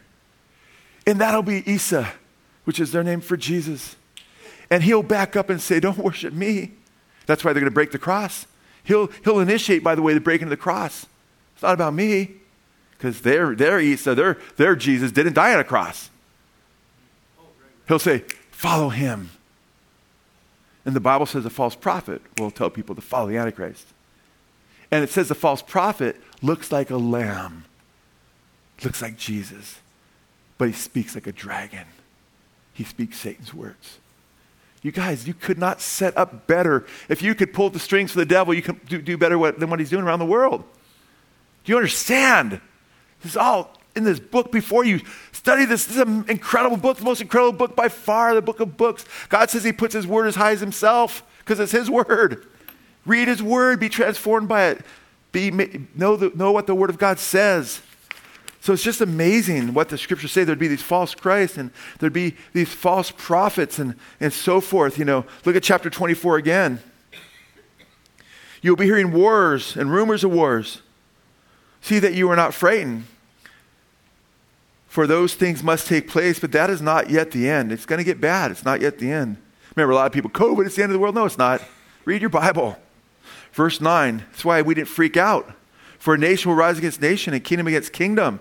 And that'll be Isa, which is their name for Jesus. And he'll back up and say, Don't worship me. That's why they're going to break the cross. He'll, he'll initiate, by the way, the breaking of the cross. It's not about me, because their, their Isa, their, their Jesus didn't die on a cross. He'll say, Follow him. And the Bible says a false prophet will tell people to follow the Antichrist. And it says the false prophet looks like a lamb, looks like Jesus, but he speaks like a dragon. He speaks Satan's words. You guys, you could not set up better. If you could pull the strings for the devil, you could do, do better what, than what he's doing around the world. Do you understand? This is all in this book before you. Study this. This is an incredible book, the most incredible book by far, the book of books. God says He puts His word as high as Himself because it's His word. Read His word, be transformed by it, be, know, the, know what the Word of God says. So it's just amazing what the scriptures say. There'd be these false Christs and there'd be these false prophets and, and so forth. You know, look at chapter 24 again. You'll be hearing wars and rumors of wars. See that you are not frightened for those things must take place, but that is not yet the end. It's going to get bad. It's not yet the end. Remember, a lot of people, COVID, it's the end of the world. No, it's not. Read your Bible. Verse 9, that's why we didn't freak out. For a nation will rise against nation and kingdom against kingdom.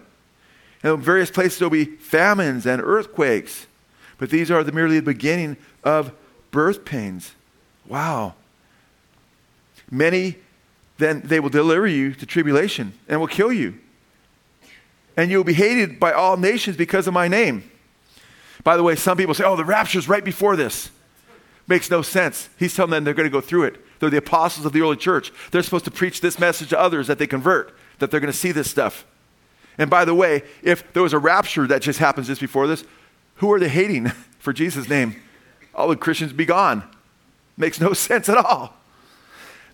And in various places there will be famines and earthquakes. But these are the, merely the beginning of birth pains. Wow. Many, then they will deliver you to tribulation and will kill you and you will be hated by all nations because of my name. By the way, some people say, oh, the rapture's right before this. Makes no sense. He's telling them they're going to go through it. They're the apostles of the early church. They're supposed to preach this message to others that they convert, that they're going to see this stuff. And by the way, if there was a rapture that just happens just before this, who are they hating for Jesus' name? All the Christians be gone. Makes no sense at all.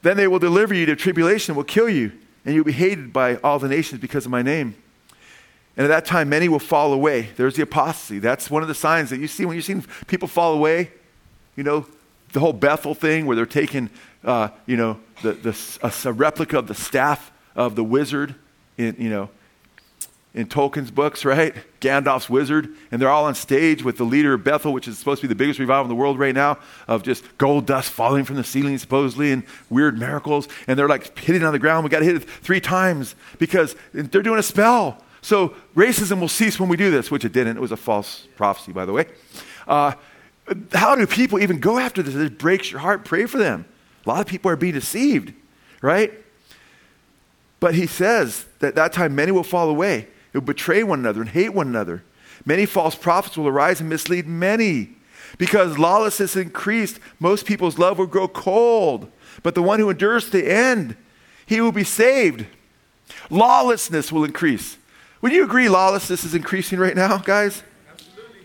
Then they will deliver you to tribulation, will kill you, and you'll be hated by all the nations because of my name. And at that time, many will fall away. There's the apostasy. That's one of the signs that you see when you see people fall away. You know, the whole Bethel thing where they're taking, uh, you know, the, the, a, a, replica of the staff of the wizard in, you know, in Tolkien's books, right? Gandalf's wizard. And they're all on stage with the leader of Bethel, which is supposed to be the biggest revival in the world right now, of just gold dust falling from the ceiling, supposedly, and weird miracles. And they're like hitting on the ground. We got to hit it three times because they're doing a spell. So racism will cease when we do this, which it didn't. It was a false prophecy, by the way. Uh, how do people even go after this? It breaks your heart. Pray for them. A lot of people are being deceived, right? But he says that that time many will fall away. They will betray one another and hate one another. Many false prophets will arise and mislead many. Because lawlessness increased, most people's love will grow cold. But the one who endures to the end, he will be saved. Lawlessness will increase. Would you agree lawlessness is increasing right now, guys? Absolutely.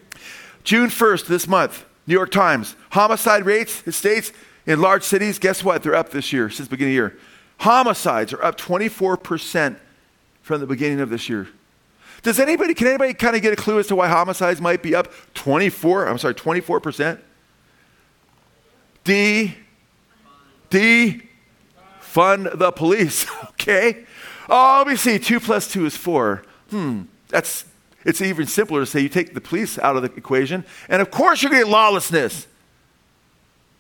June 1st, this month, New York Times, homicide rates, in states in large cities, guess what? They're up this year, since the beginning of the year. Homicides are up 24% from the beginning of this year. Does anybody, can anybody kind of get a clue as to why homicides might be up 24, I'm sorry, 24%? D, D, fund the police, okay? Oh, let me see, two plus two is four. Hmm, that's, it's even simpler to say you take the police out of the equation, and of course you're going to get lawlessness.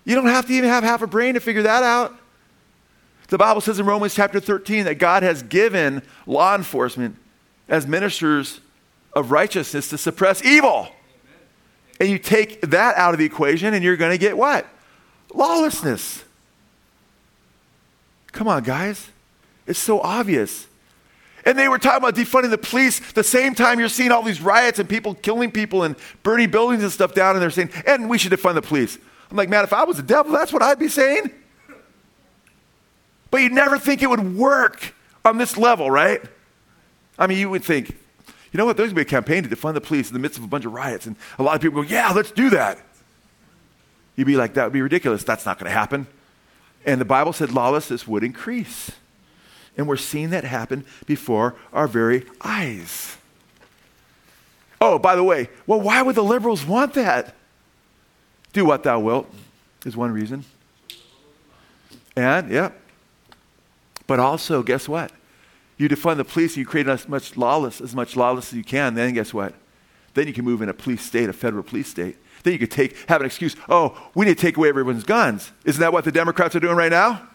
You don't have to even have half a brain to figure that out. The Bible says in Romans chapter 13 that God has given law enforcement as ministers of righteousness to suppress evil. And you take that out of the equation, and you're going to get what? Lawlessness. Come on, guys. It's so obvious. And they were talking about defunding the police the same time you're seeing all these riots and people killing people and burning buildings and stuff down, and they're saying, and we should defund the police. I'm like, man, if I was the devil, that's what I'd be saying. But you'd never think it would work on this level, right? I mean, you would think, you know what, there's going to be a campaign to defund the police in the midst of a bunch of riots. And a lot of people go, yeah, let's do that. You'd be like, that would be ridiculous. That's not going to happen. And the Bible said lawlessness would increase. And we're seeing that happen before our very eyes. Oh, by the way, well, why would the liberals want that? Do what thou wilt is one reason. And, yeah. But also, guess what? You defund the police you create as much lawless, as much lawless as you can, then guess what? Then you can move in a police state, a federal police state. Then you could take, have an excuse, oh, we need to take away everyone's guns. Isn't that what the Democrats are doing right now?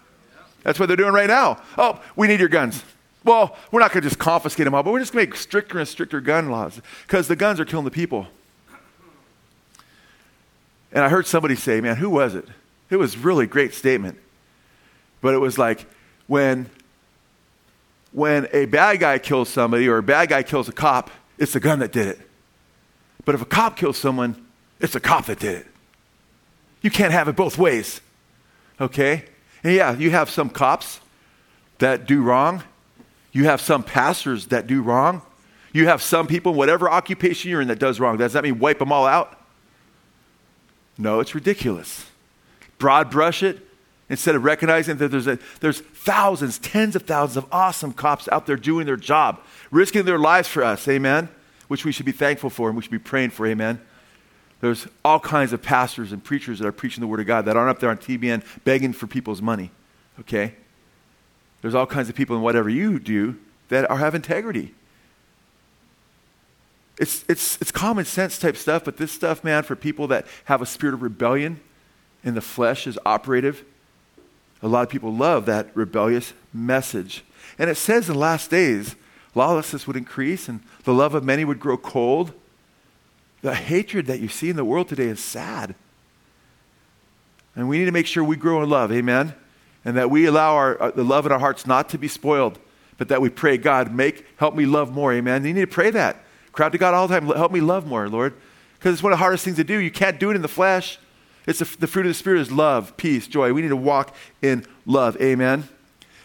That's what they're doing right now. Oh, we need your guns. Well, we're not going to just confiscate them all, but we're just going to make stricter and stricter gun laws because the guns are killing the people. And I heard somebody say, man, who was it? It was really great statement. But it was like when when a bad guy kills somebody or a bad guy kills a cop, it's the gun that did it. But if a cop kills someone, it's the cop that did it. You can't have it both ways. Okay? And yeah, you have some cops that do wrong. You have some pastors that do wrong. You have some people, whatever occupation you're in, that does wrong. Does that mean wipe them all out? No, it's ridiculous. Broad brush it instead of recognizing that there's, a, there's thousands, tens of thousands of awesome cops out there doing their job, risking their lives for us, amen, which we should be thankful for and we should be praying for, amen. There's all kinds of pastors and preachers that are preaching the Word of God that aren't up there on TBN begging for people's money, okay? There's all kinds of people in whatever you do that are, have integrity. It's, it's, it's common sense type stuff, but this stuff, man, for people that have a spirit of rebellion and the flesh is operative, a lot of people love that rebellious message. And it says in the last days, lawlessness would increase and the love of many would grow cold. The hatred that you see in the world today is sad. And we need to make sure we grow in love, amen? And that we allow our, uh, the love in our hearts not to be spoiled, but that we pray, God, make, help me love more, amen? You need to pray that. Crowd to God all the time. Help me love more, Lord. Because it's one of the hardest things to do. You can't do it in the flesh. It's the fruit of the Spirit is love, peace, joy. We need to walk in love. Amen.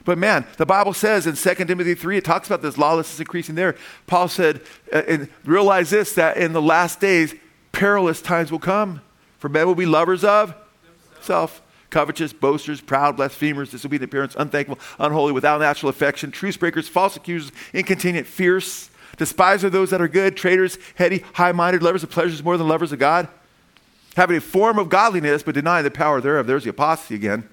But man, the Bible says in 2 Timothy 3, it talks about this lawlessness increasing there. Paul said, uh, and realize this, that in the last days, perilous times will come. For men will be lovers of self, covetous, boasters, proud, blasphemers, disobedient parents, unthankful, unholy, without natural affection, truce breakers, false accusers, incontinent, fierce, Despise of those that are good, traitors, heady, high minded, lovers of pleasures more than lovers of God. Having a form of godliness, but denying the power thereof. There's the apostasy again.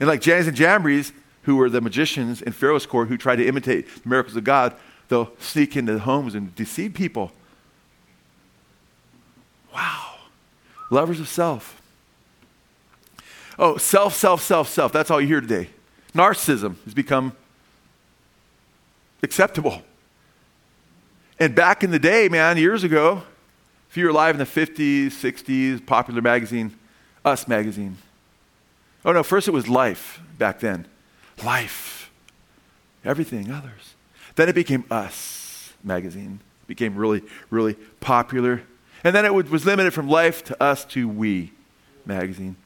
And like Jannes and Jambres, who were the magicians in Pharaoh's court who tried to imitate the miracles of God, they'll sneak into homes and deceive people. Wow. Lovers of self. Oh, self, self, self, self. That's all you hear today. Narcissism has become acceptable. And back in the day, man, years ago, if you were alive in the 50s, 60s, popular magazine, Us magazine. Oh no, first it was Life back then. Life. Everything, others. Then it became Us magazine. It became really, really popular. And then it was limited from Life to Us to We magazine.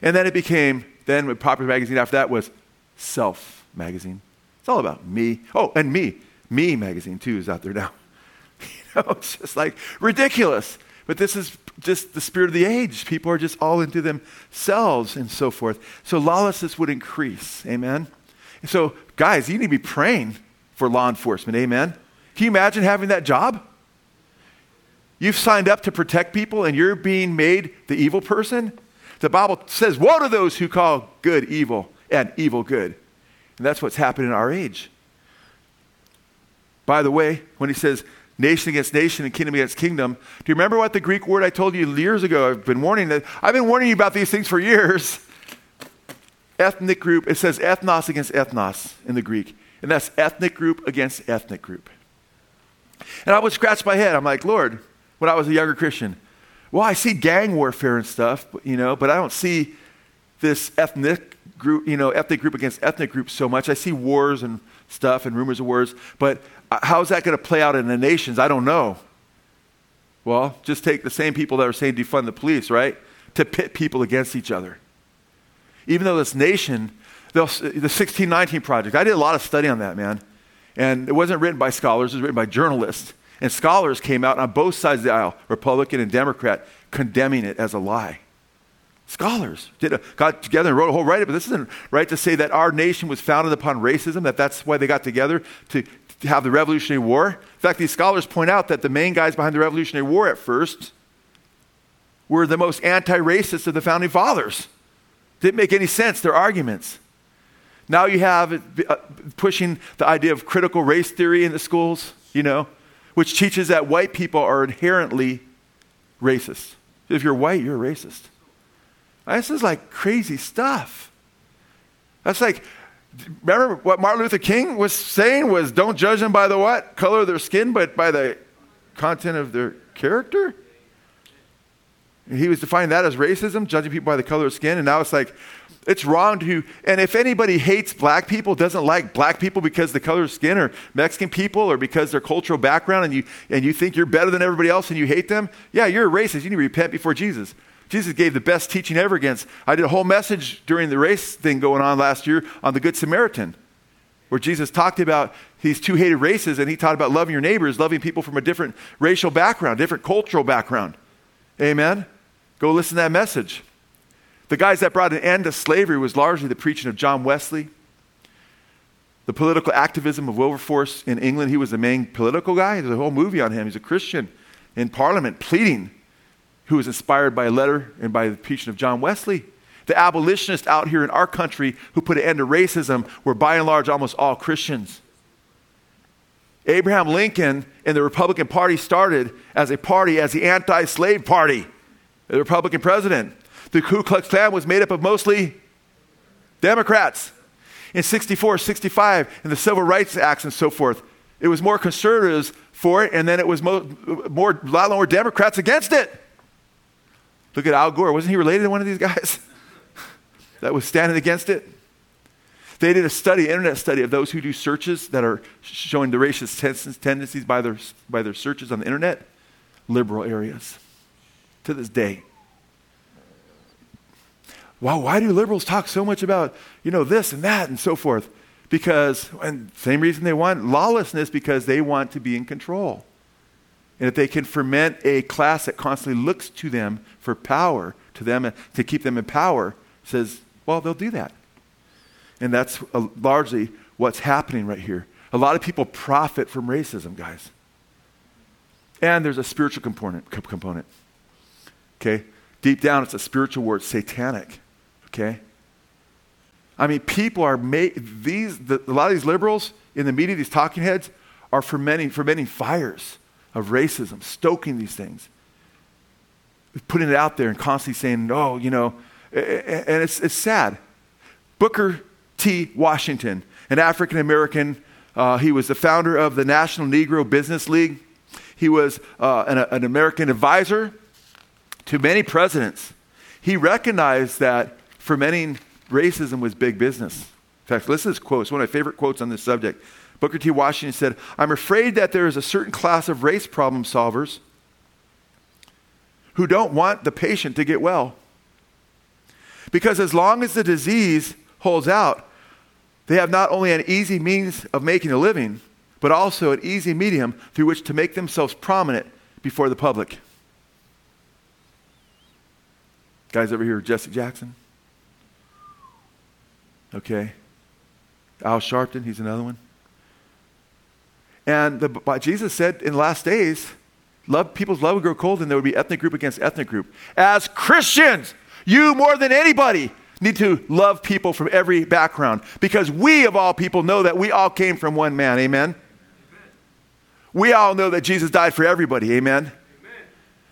And then it became, then with Popular Magazine after that was Self magazine. It's all about me. Oh, and me. Me magazine too is out there now. you know, it's just like ridiculous. But this is just the spirit of the age. People are just all into themselves and so forth. So lawlessness would increase. Amen. so, guys, you need to be praying for law enforcement. Amen. Can you imagine having that job? You've signed up to protect people and you're being made the evil person? The Bible says, Woe to those who call good evil and evil good. And that's what's happening in our age. By the way, when he says nation against nation and kingdom against kingdom, do you remember what the Greek word I told you years ago? I've been warning that I've been warning you about these things for years. Ethnic group, it says ethnos against ethnos in the Greek. And that's ethnic group against ethnic group. And I would scratch my head. I'm like, Lord, when I was a younger Christian, well, I see gang warfare and stuff, you know, but I don't see this ethnic group, you know, ethnic group against ethnic group so much. I see wars and stuff and rumors of wars, but Uh, how's that going to play out in the nations? I don't know. Well, just take the same people that are saying defund the police, right? To pit people against each other. Even though this nation, the 1619 Project, I did a lot of study on that, man. And it wasn't written by scholars, it was written by journalists. And scholars came out on both sides of the aisle, Republican and Democrat, condemning it as a lie. Scholars did a, got together and wrote a whole write up, but this isn't right to say that our nation was founded upon racism, that that's why they got together to, to have the Revolutionary War. In fact, these scholars point out that the main guys behind the Revolutionary War at first were the most anti racist of the founding fathers. Didn't make any sense, their arguments. Now you have uh, pushing the idea of critical race theory in the schools, you know which teaches that white people are inherently racist. If you're white, you're a racist. This is like crazy stuff. That's like, remember what Martin Luther King was saying was don't judge them by the what? Color of their skin, but by the content of their character? He was defining that as racism, judging people by the color of skin. And now it's like, it's wrong to, and if anybody hates black people, doesn't like black people because the color of skin or Mexican people or because their cultural background and you, and you think you're better than everybody else and you hate them, yeah, you're a racist. You need to repent before Jesus. Jesus gave the best teaching ever against. I did a whole message during the race thing going on last year on the Good Samaritan, where Jesus talked about these two hated races and he taught about loving your neighbors, loving people from a different racial background, different cultural background. Amen? Go listen to that message. The guys that brought an end to slavery was largely the preaching of John Wesley. The political activism of Wilberforce in England, he was the main political guy. There's a whole movie on him. He's a Christian in Parliament pleading, who was inspired by a letter and by the preaching of John Wesley. The abolitionists out here in our country who put an end to racism were by and large almost all Christians. Abraham Lincoln and the Republican Party started as a party, as the anti slave party, the Republican president the Ku Klux Klan was made up of mostly Democrats. In 64, 65, in the Civil Rights Acts and so forth, it was more conservatives for it, and then it was mo- more, a lot more Democrats against it. Look at Al Gore. Wasn't he related to one of these guys that was standing against it? They did a study, internet study, of those who do searches that are showing the racist tendencies by their, by their searches on the internet. Liberal areas to this day wow, why do liberals talk so much about, you know, this and that and so forth? Because, and same reason they want lawlessness, because they want to be in control. And if they can ferment a class that constantly looks to them for power, to them to keep them in power, says, well, they'll do that. And that's uh, largely what's happening right here. A lot of people profit from racism, guys. And there's a spiritual component. component. Okay? Deep down, it's a spiritual it's satanic. Okay? I mean, people are made, these, the, a lot of these liberals in the media, these talking heads, are fermenting, fermenting fires of racism, stoking these things, putting it out there and constantly saying, oh, you know, and it's, it's sad. Booker T. Washington, an African American, uh, he was the founder of the National Negro Business League. He was uh, an, an American advisor to many presidents. He recognized that fermenting racism was big business. In fact, listen to this quote. It's one of my favorite quotes on this subject. Booker T. Washington said, I'm afraid that there is a certain class of race problem solvers who don't want the patient to get well. Because as long as the disease holds out, they have not only an easy means of making a living, but also an easy medium through which to make themselves prominent before the public. Guys over here, Jesse Jackson? Okay. Al Sharpton, he's another one. And the, Jesus said in the last days, love, people's love would grow cold and there would be ethnic group against ethnic group. As Christians, you more than anybody need to love people from every background because we, of all people, know that we all came from one man. Amen? We all know that Jesus died for everybody. Amen? Amen?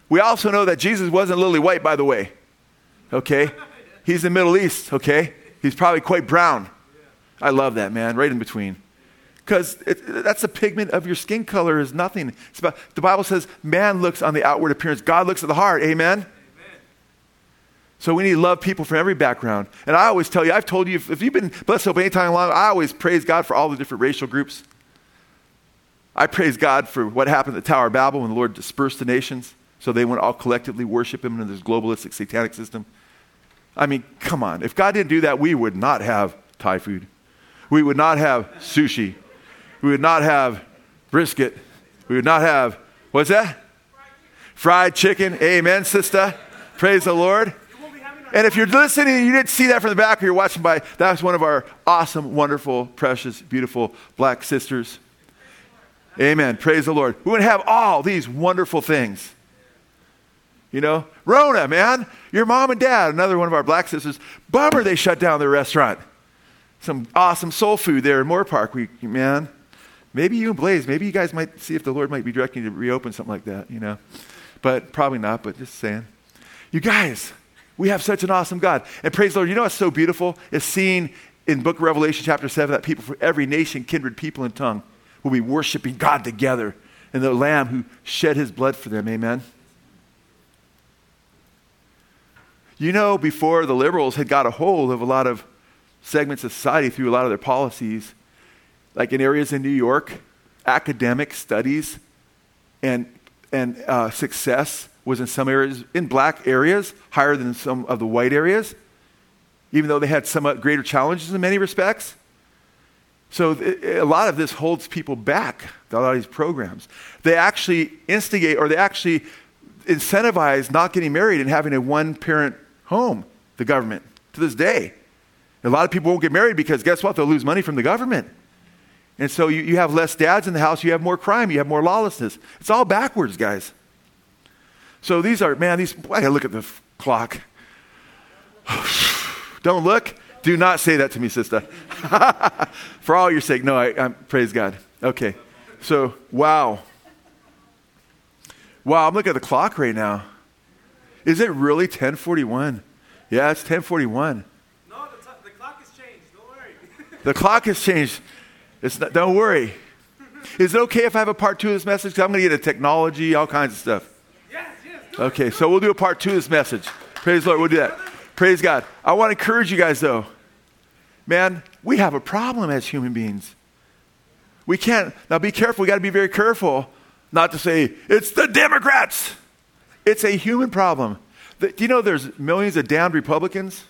We also know that Jesus wasn't lily white, by the way. Okay? He's the Middle East, okay? He's probably quite brown. I love that, man, right in between. Because that's the pigment of your skin color is nothing. About, the Bible says man looks on the outward appearance, God looks at the heart. Amen? Amen? So we need to love people from every background. And I always tell you, I've told you, if, if you've been blessed up any time long, I always praise God for all the different racial groups. I praise God for what happened at the Tower of Babel when the Lord dispersed the nations so they went all collectively worship Him in this globalistic satanic system. I mean, come on. If God didn't do that, we would not have Thai food. We would not have sushi. We would not have brisket. We would not have, what's that? Fried chicken. Amen, sister. Praise the Lord. And if you're listening and you didn't see that from the back or you're watching by, that's one of our awesome, wonderful, precious, beautiful black sisters. Amen. Praise the Lord. We would have all these wonderful things. You know, Rona, man, your mom and dad, another one of our black sisters, bummer they shut down their restaurant. Some awesome soul food there in Moorpark. We, man, maybe you and Blaze, maybe you guys might see if the Lord might be directing you to reopen something like that, you know. But probably not, but just saying. You guys, we have such an awesome God. And praise the Lord, you know what's so beautiful? Is seeing in book of Revelation chapter 7 that people from every nation, kindred, people, and tongue will be worshiping God together and the Lamb who shed his blood for them. Amen. You know, before the liberals had got a hold of a lot of segments of society through a lot of their policies, like in areas in New York, academic studies and, and uh, success was in some areas, in black areas, higher than some of the white areas, even though they had somewhat greater challenges in many respects. So a lot of this holds people back, a lot of these programs. They actually instigate or they actually incentivize not getting married and having a one parent home, the government, to this day. A lot of people won't get married because guess what? They'll lose money from the government. And so you, you have less dads in the house, you have more crime, you have more lawlessness. It's all backwards, guys. So these are, man, these, I gotta look at the f- clock. Don't look. Do not say that to me, sister. For all your sake. No, I, I praise God. Okay. So, wow. Wow, I'm looking at the clock right now. Is it really 1041? Yeah, it's 1041. No, the, t- the clock has changed. Don't worry. the clock has changed. It's not, don't worry. Is it okay if I have a part two of this message? Because I'm going to get into technology, all kinds of stuff. Yes, yes. Okay, so we'll do a part two of this message. Praise the Lord. We'll do that. Praise God. I want to encourage you guys, though. Man, we have a problem as human beings. We can't, now be careful. We got to be very careful not to say, it's the Democrats. It's a human problem. Do you know there's millions of damned Republicans?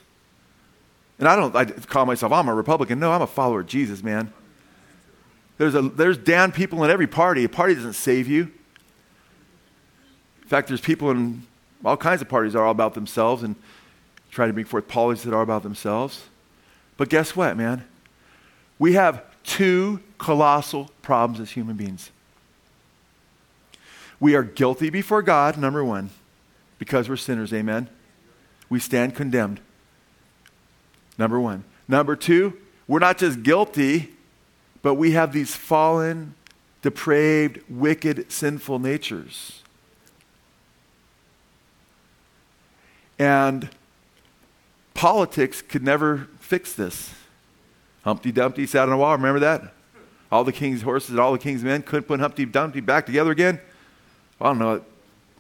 And I don't I call myself, I'm a Republican. No, I'm a follower of Jesus, man. There's, a, there's damned people in every party. A party doesn't save you. In fact, there's people in all kinds of parties that are all about themselves and try to bring forth policies that are about themselves. But guess what, man? We have two colossal problems as human beings. We are guilty before God, number one, because we're sinners, amen. We stand condemned. Number one. Number two, we're not just guilty, but we have these fallen, depraved, wicked, sinful natures. And politics could never fix this. Humpty Dumpty sat on a wall, remember that? All the king's horses and all the king's men couldn't put Humpty Dumpty back together again. I don't know.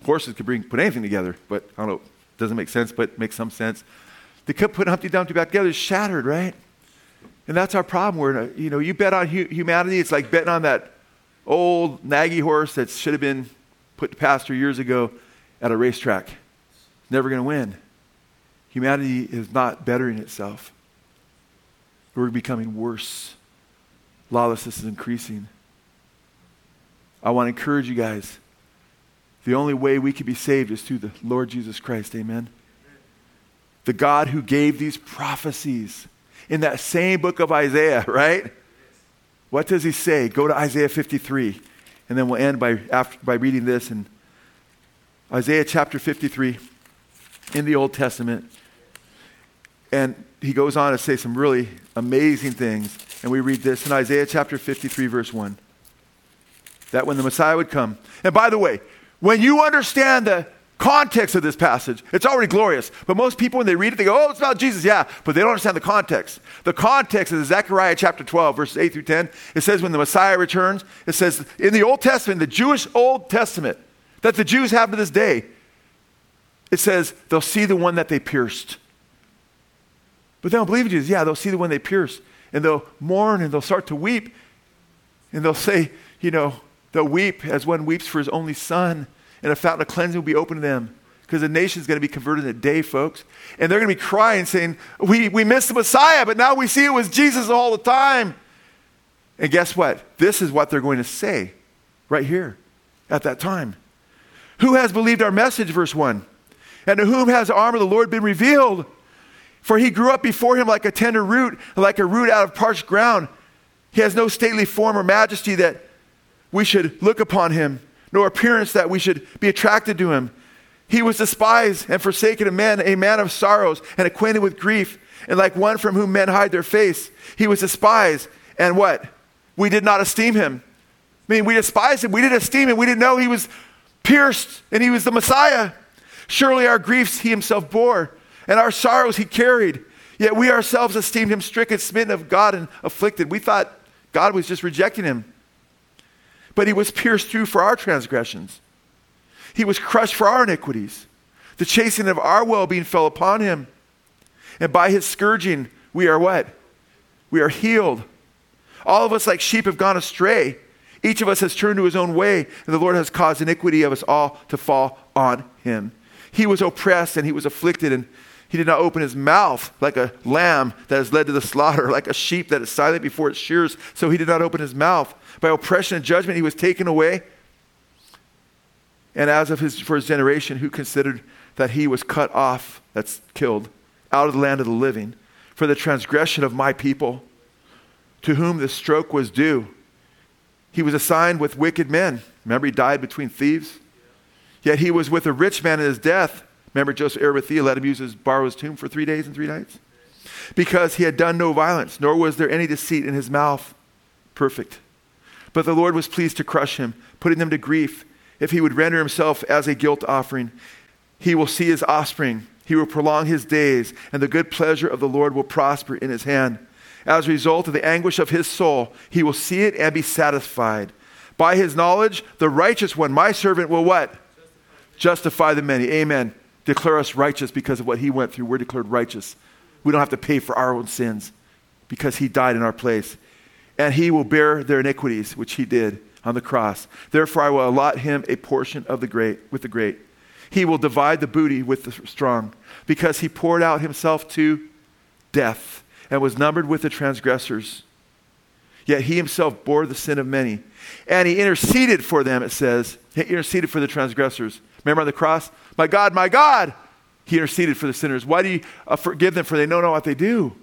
Horses could bring, put anything together, but I don't know. Doesn't make sense, but makes some sense. They could put Humpty Dumpty back together. Shattered, right? And that's our problem. Where you know, you bet on hu- humanity. It's like betting on that old naggy horse that should have been put to pasture years ago, at a racetrack. Never going to win. Humanity is not bettering itself. We're becoming worse. Lawlessness is increasing. I want to encourage you guys. The only way we can be saved is through the Lord Jesus Christ. Amen. The God who gave these prophecies in that same book of Isaiah, right? What does he say? Go to Isaiah 53. And then we'll end by, after, by reading this in Isaiah chapter 53 in the Old Testament. And he goes on to say some really amazing things. And we read this in Isaiah chapter 53, verse 1. That when the Messiah would come. And by the way, when you understand the context of this passage, it's already glorious. But most people, when they read it, they go, oh, it's about Jesus. Yeah, but they don't understand the context. The context is Zechariah chapter 12, verses 8 through 10. It says, when the Messiah returns, it says in the Old Testament, the Jewish Old Testament, that the Jews have to this day, it says they'll see the one that they pierced. But they don't believe in Jesus. Yeah, they'll see the one they pierced. And they'll mourn and they'll start to weep. And they'll say, you know, they'll weep as one weeps for his only son. And a fountain of cleansing will be open to them. Because the nation's going to be converted in a day, folks. And they're going to be crying, saying, we, we missed the Messiah, but now we see it was Jesus all the time. And guess what? This is what they're going to say right here at that time. Who has believed our message, verse 1? And to whom has the arm of the Lord been revealed? For he grew up before him like a tender root, like a root out of parched ground. He has no stately form or majesty that we should look upon him, nor appearance that we should be attracted to him. He was despised and forsaken of men, a man of sorrows and acquainted with grief, and like one from whom men hide their face. He was despised, and what? We did not esteem him. I mean, we despised him. We didn't esteem him. We didn't know he was pierced and he was the Messiah. Surely our griefs he himself bore and our sorrows he carried. Yet we ourselves esteemed him stricken, smitten of God, and afflicted. We thought God was just rejecting him. But he was pierced through for our transgressions, he was crushed for our iniquities. The chastening of our well being fell upon him. And by his scourging, we are what? We are healed. All of us, like sheep, have gone astray. Each of us has turned to his own way, and the Lord has caused iniquity of us all to fall on him. He was oppressed and he was afflicted, and he did not open his mouth like a lamb that is led to the slaughter, like a sheep that is silent before its shears. So he did not open his mouth. By oppression and judgment, he was taken away. And as of his, for his generation, who considered that he was cut off, that's killed, out of the land of the living, for the transgression of my people, to whom the stroke was due. He was assigned with wicked men. Remember, he died between thieves? Yet he was with a rich man in his death Remember Joseph Arimathea let him use his, borrow his tomb for three days and three nights? Because he had done no violence, nor was there any deceit in his mouth. Perfect. But the Lord was pleased to crush him, putting them to grief. If he would render himself as a guilt offering, he will see his offspring. He will prolong his days, and the good pleasure of the Lord will prosper in his hand. As a result of the anguish of his soul, he will see it and be satisfied. By his knowledge, the righteous one, my servant, will what? Justify the many. Amen declare us righteous because of what he went through. We're declared righteous. We don't have to pay for our own sins because he died in our place. And he will bear their iniquities, which he did on the cross. Therefore, I will allot him a portion of the great with the great. He will divide the booty with the strong, because he poured out himself to death and was numbered with the transgressors. Yet he himself bore the sin of many. And he interceded for them, it says. He interceded for the transgressors. Remember on the cross? My God, my God, he interceded for the sinners. Why do you uh, forgive them? For they don't know what they do.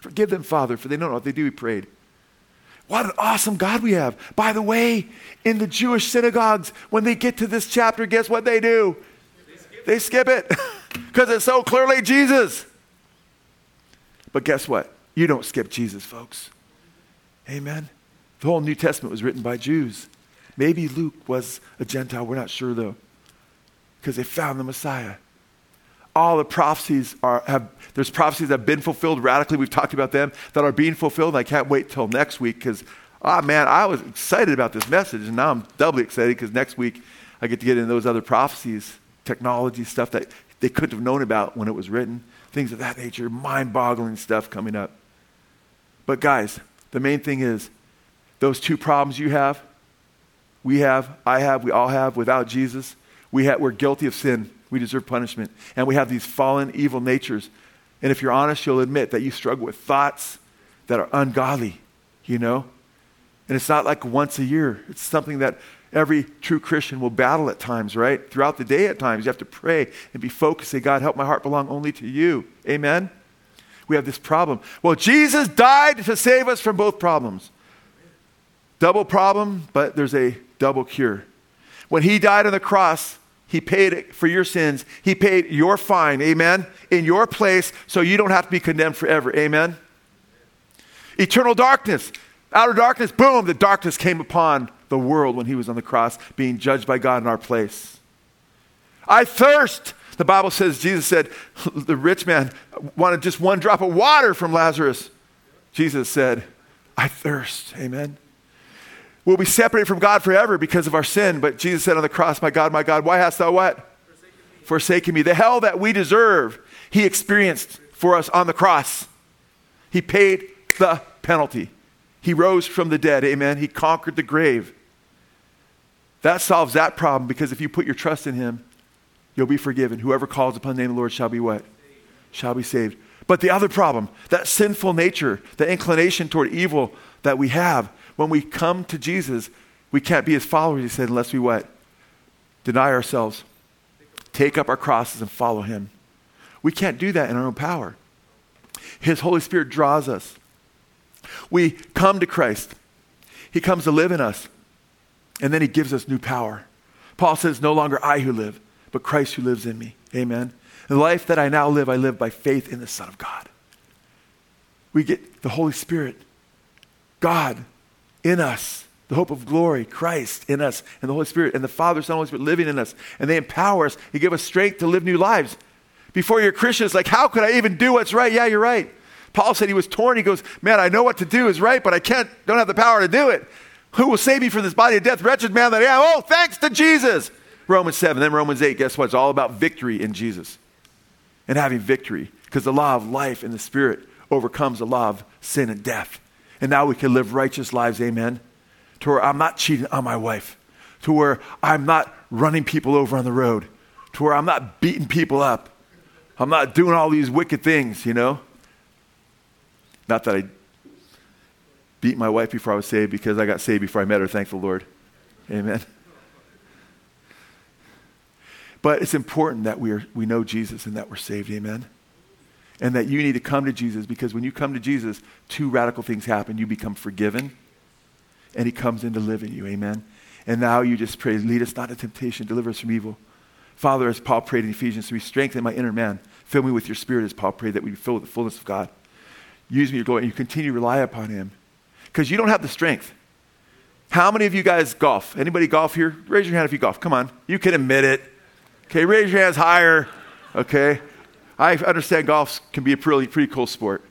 Forgive them, Father, for they don't know what they do, he prayed. What an awesome God we have. By the way, in the Jewish synagogues, when they get to this chapter, guess what they do? They skip it because it's so clearly Jesus. But guess what? You don't skip Jesus, folks. Amen. The whole New Testament was written by Jews. Maybe Luke was a Gentile, we're not sure though because they found the Messiah. All the prophecies are, have, there's prophecies that have been fulfilled radically. We've talked about them that are being fulfilled. I can't wait till next week because, ah, oh, man, I was excited about this message, and now I'm doubly excited because next week I get to get into those other prophecies, technology stuff that they couldn't have known about when it was written, things of that nature, mind boggling stuff coming up. But, guys, the main thing is those two problems you have, we have, I have, we all have without Jesus We ha- we're guilty of sin. We deserve punishment. And we have these fallen, evil natures. And if you're honest, you'll admit that you struggle with thoughts that are ungodly, you know? And it's not like once a year, it's something that every true Christian will battle at times, right? Throughout the day, at times, you have to pray and be focused. Say, God, help my heart belong only to you. Amen? We have this problem. Well, Jesus died to save us from both problems. Double problem, but there's a double cure. When he died on the cross, he paid it for your sins. He paid your fine, amen, in your place so you don't have to be condemned forever, amen. Eternal darkness, outer darkness, boom, the darkness came upon the world when he was on the cross, being judged by God in our place. I thirst. The Bible says, Jesus said, the rich man wanted just one drop of water from Lazarus. Jesus said, I thirst. Amen. We'll be separated from God forever because of our sin. But Jesus said on the cross, My God, my God, why hast thou what? Forsaken me. Forsaken me. The hell that we deserve, he experienced for us on the cross. He paid the penalty. He rose from the dead. Amen. He conquered the grave. That solves that problem because if you put your trust in him, you'll be forgiven. Whoever calls upon the name of the Lord shall be what? Shall be saved. But the other problem, that sinful nature, the inclination toward evil that we have, when we come to Jesus, we can't be his followers, he said, unless we what? Deny ourselves, take up our crosses, and follow him. We can't do that in our own power. His Holy Spirit draws us. We come to Christ. He comes to live in us, and then he gives us new power. Paul says, No longer I who live, but Christ who lives in me. Amen. The life that I now live, I live by faith in the Son of God. We get the Holy Spirit, God in us, the hope of glory, Christ in us, and the Holy Spirit, and the Father, Son, Holy Spirit living in us. And they empower us. They give us strength to live new lives. Before you're Christian, it's like, how could I even do what's right? Yeah, you're right. Paul said he was torn. He goes, Man, I know what to do is right, but I can't, don't have the power to do it. Who will save me from this body of death? Wretched man that I am. Oh, thanks to Jesus. Romans 7, then Romans 8, guess what? It's all about victory in Jesus and having victory because the law of life in the Spirit overcomes the law of sin and death. And now we can live righteous lives, amen. To where I'm not cheating on my wife, to where I'm not running people over on the road, to where I'm not beating people up. I'm not doing all these wicked things, you know. Not that I beat my wife before I was saved because I got saved before I met her, thank the Lord. Amen. But it's important that we, are, we know Jesus and that we're saved. Amen. And that you need to come to Jesus because when you come to Jesus, two radical things happen. You become forgiven, and He comes in to live in you. Amen. And now you just pray, lead us not into temptation, deliver us from evil. Father, as Paul prayed in Ephesians 3, strengthen my inner man. Fill me with your spirit, as Paul prayed, that we be filled with the fullness of God. Use me, your glory, and you continue to rely upon Him. Because you don't have the strength. How many of you guys golf? Anybody golf here? Raise your hand if you golf. Come on. You can admit it. Okay, raise your hands higher. Okay. I understand golf can be a pretty, pretty cool sport.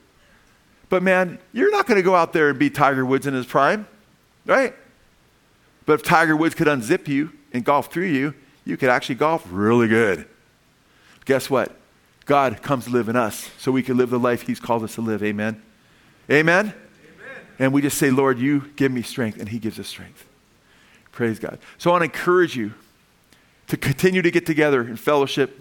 But man, you're not going to go out there and beat Tiger Woods in his prime, right? But if Tiger Woods could unzip you and golf through you, you could actually golf really good. Guess what? God comes to live in us so we can live the life He's called us to live. Amen? Amen? Amen? And we just say, Lord, you give me strength, and He gives us strength. Praise God. So I want to encourage you to continue to get together in fellowship.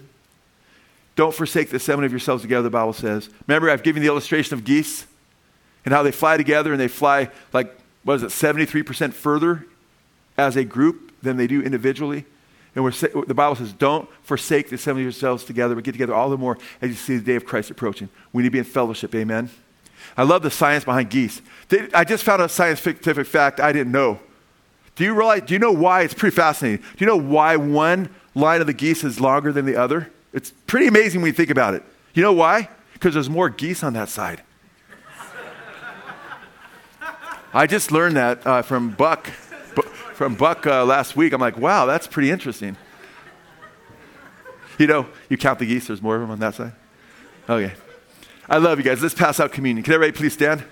Don't forsake the assembly of yourselves together, the Bible says. Remember, I've given the illustration of geese and how they fly together and they fly like, what is it, 73% further as a group than they do individually. And we're, the Bible says, don't forsake the assembly of yourselves together, but get together all the more as you see the day of Christ approaching. We need to be in fellowship, amen? I love the science behind geese. I just found a scientific fact I didn't know. Do you realize, do you know why? It's pretty fascinating. Do you know why one line of the geese is longer than the other? It's pretty amazing when you think about it. You know why? Because there's more geese on that side. I just learned that uh, from Buck, from Buck uh, last week. I'm like, wow, that's pretty interesting. You know, you count the geese, there's more of them on that side? Okay. I love you guys. Let's pass out communion. Can everybody please stand?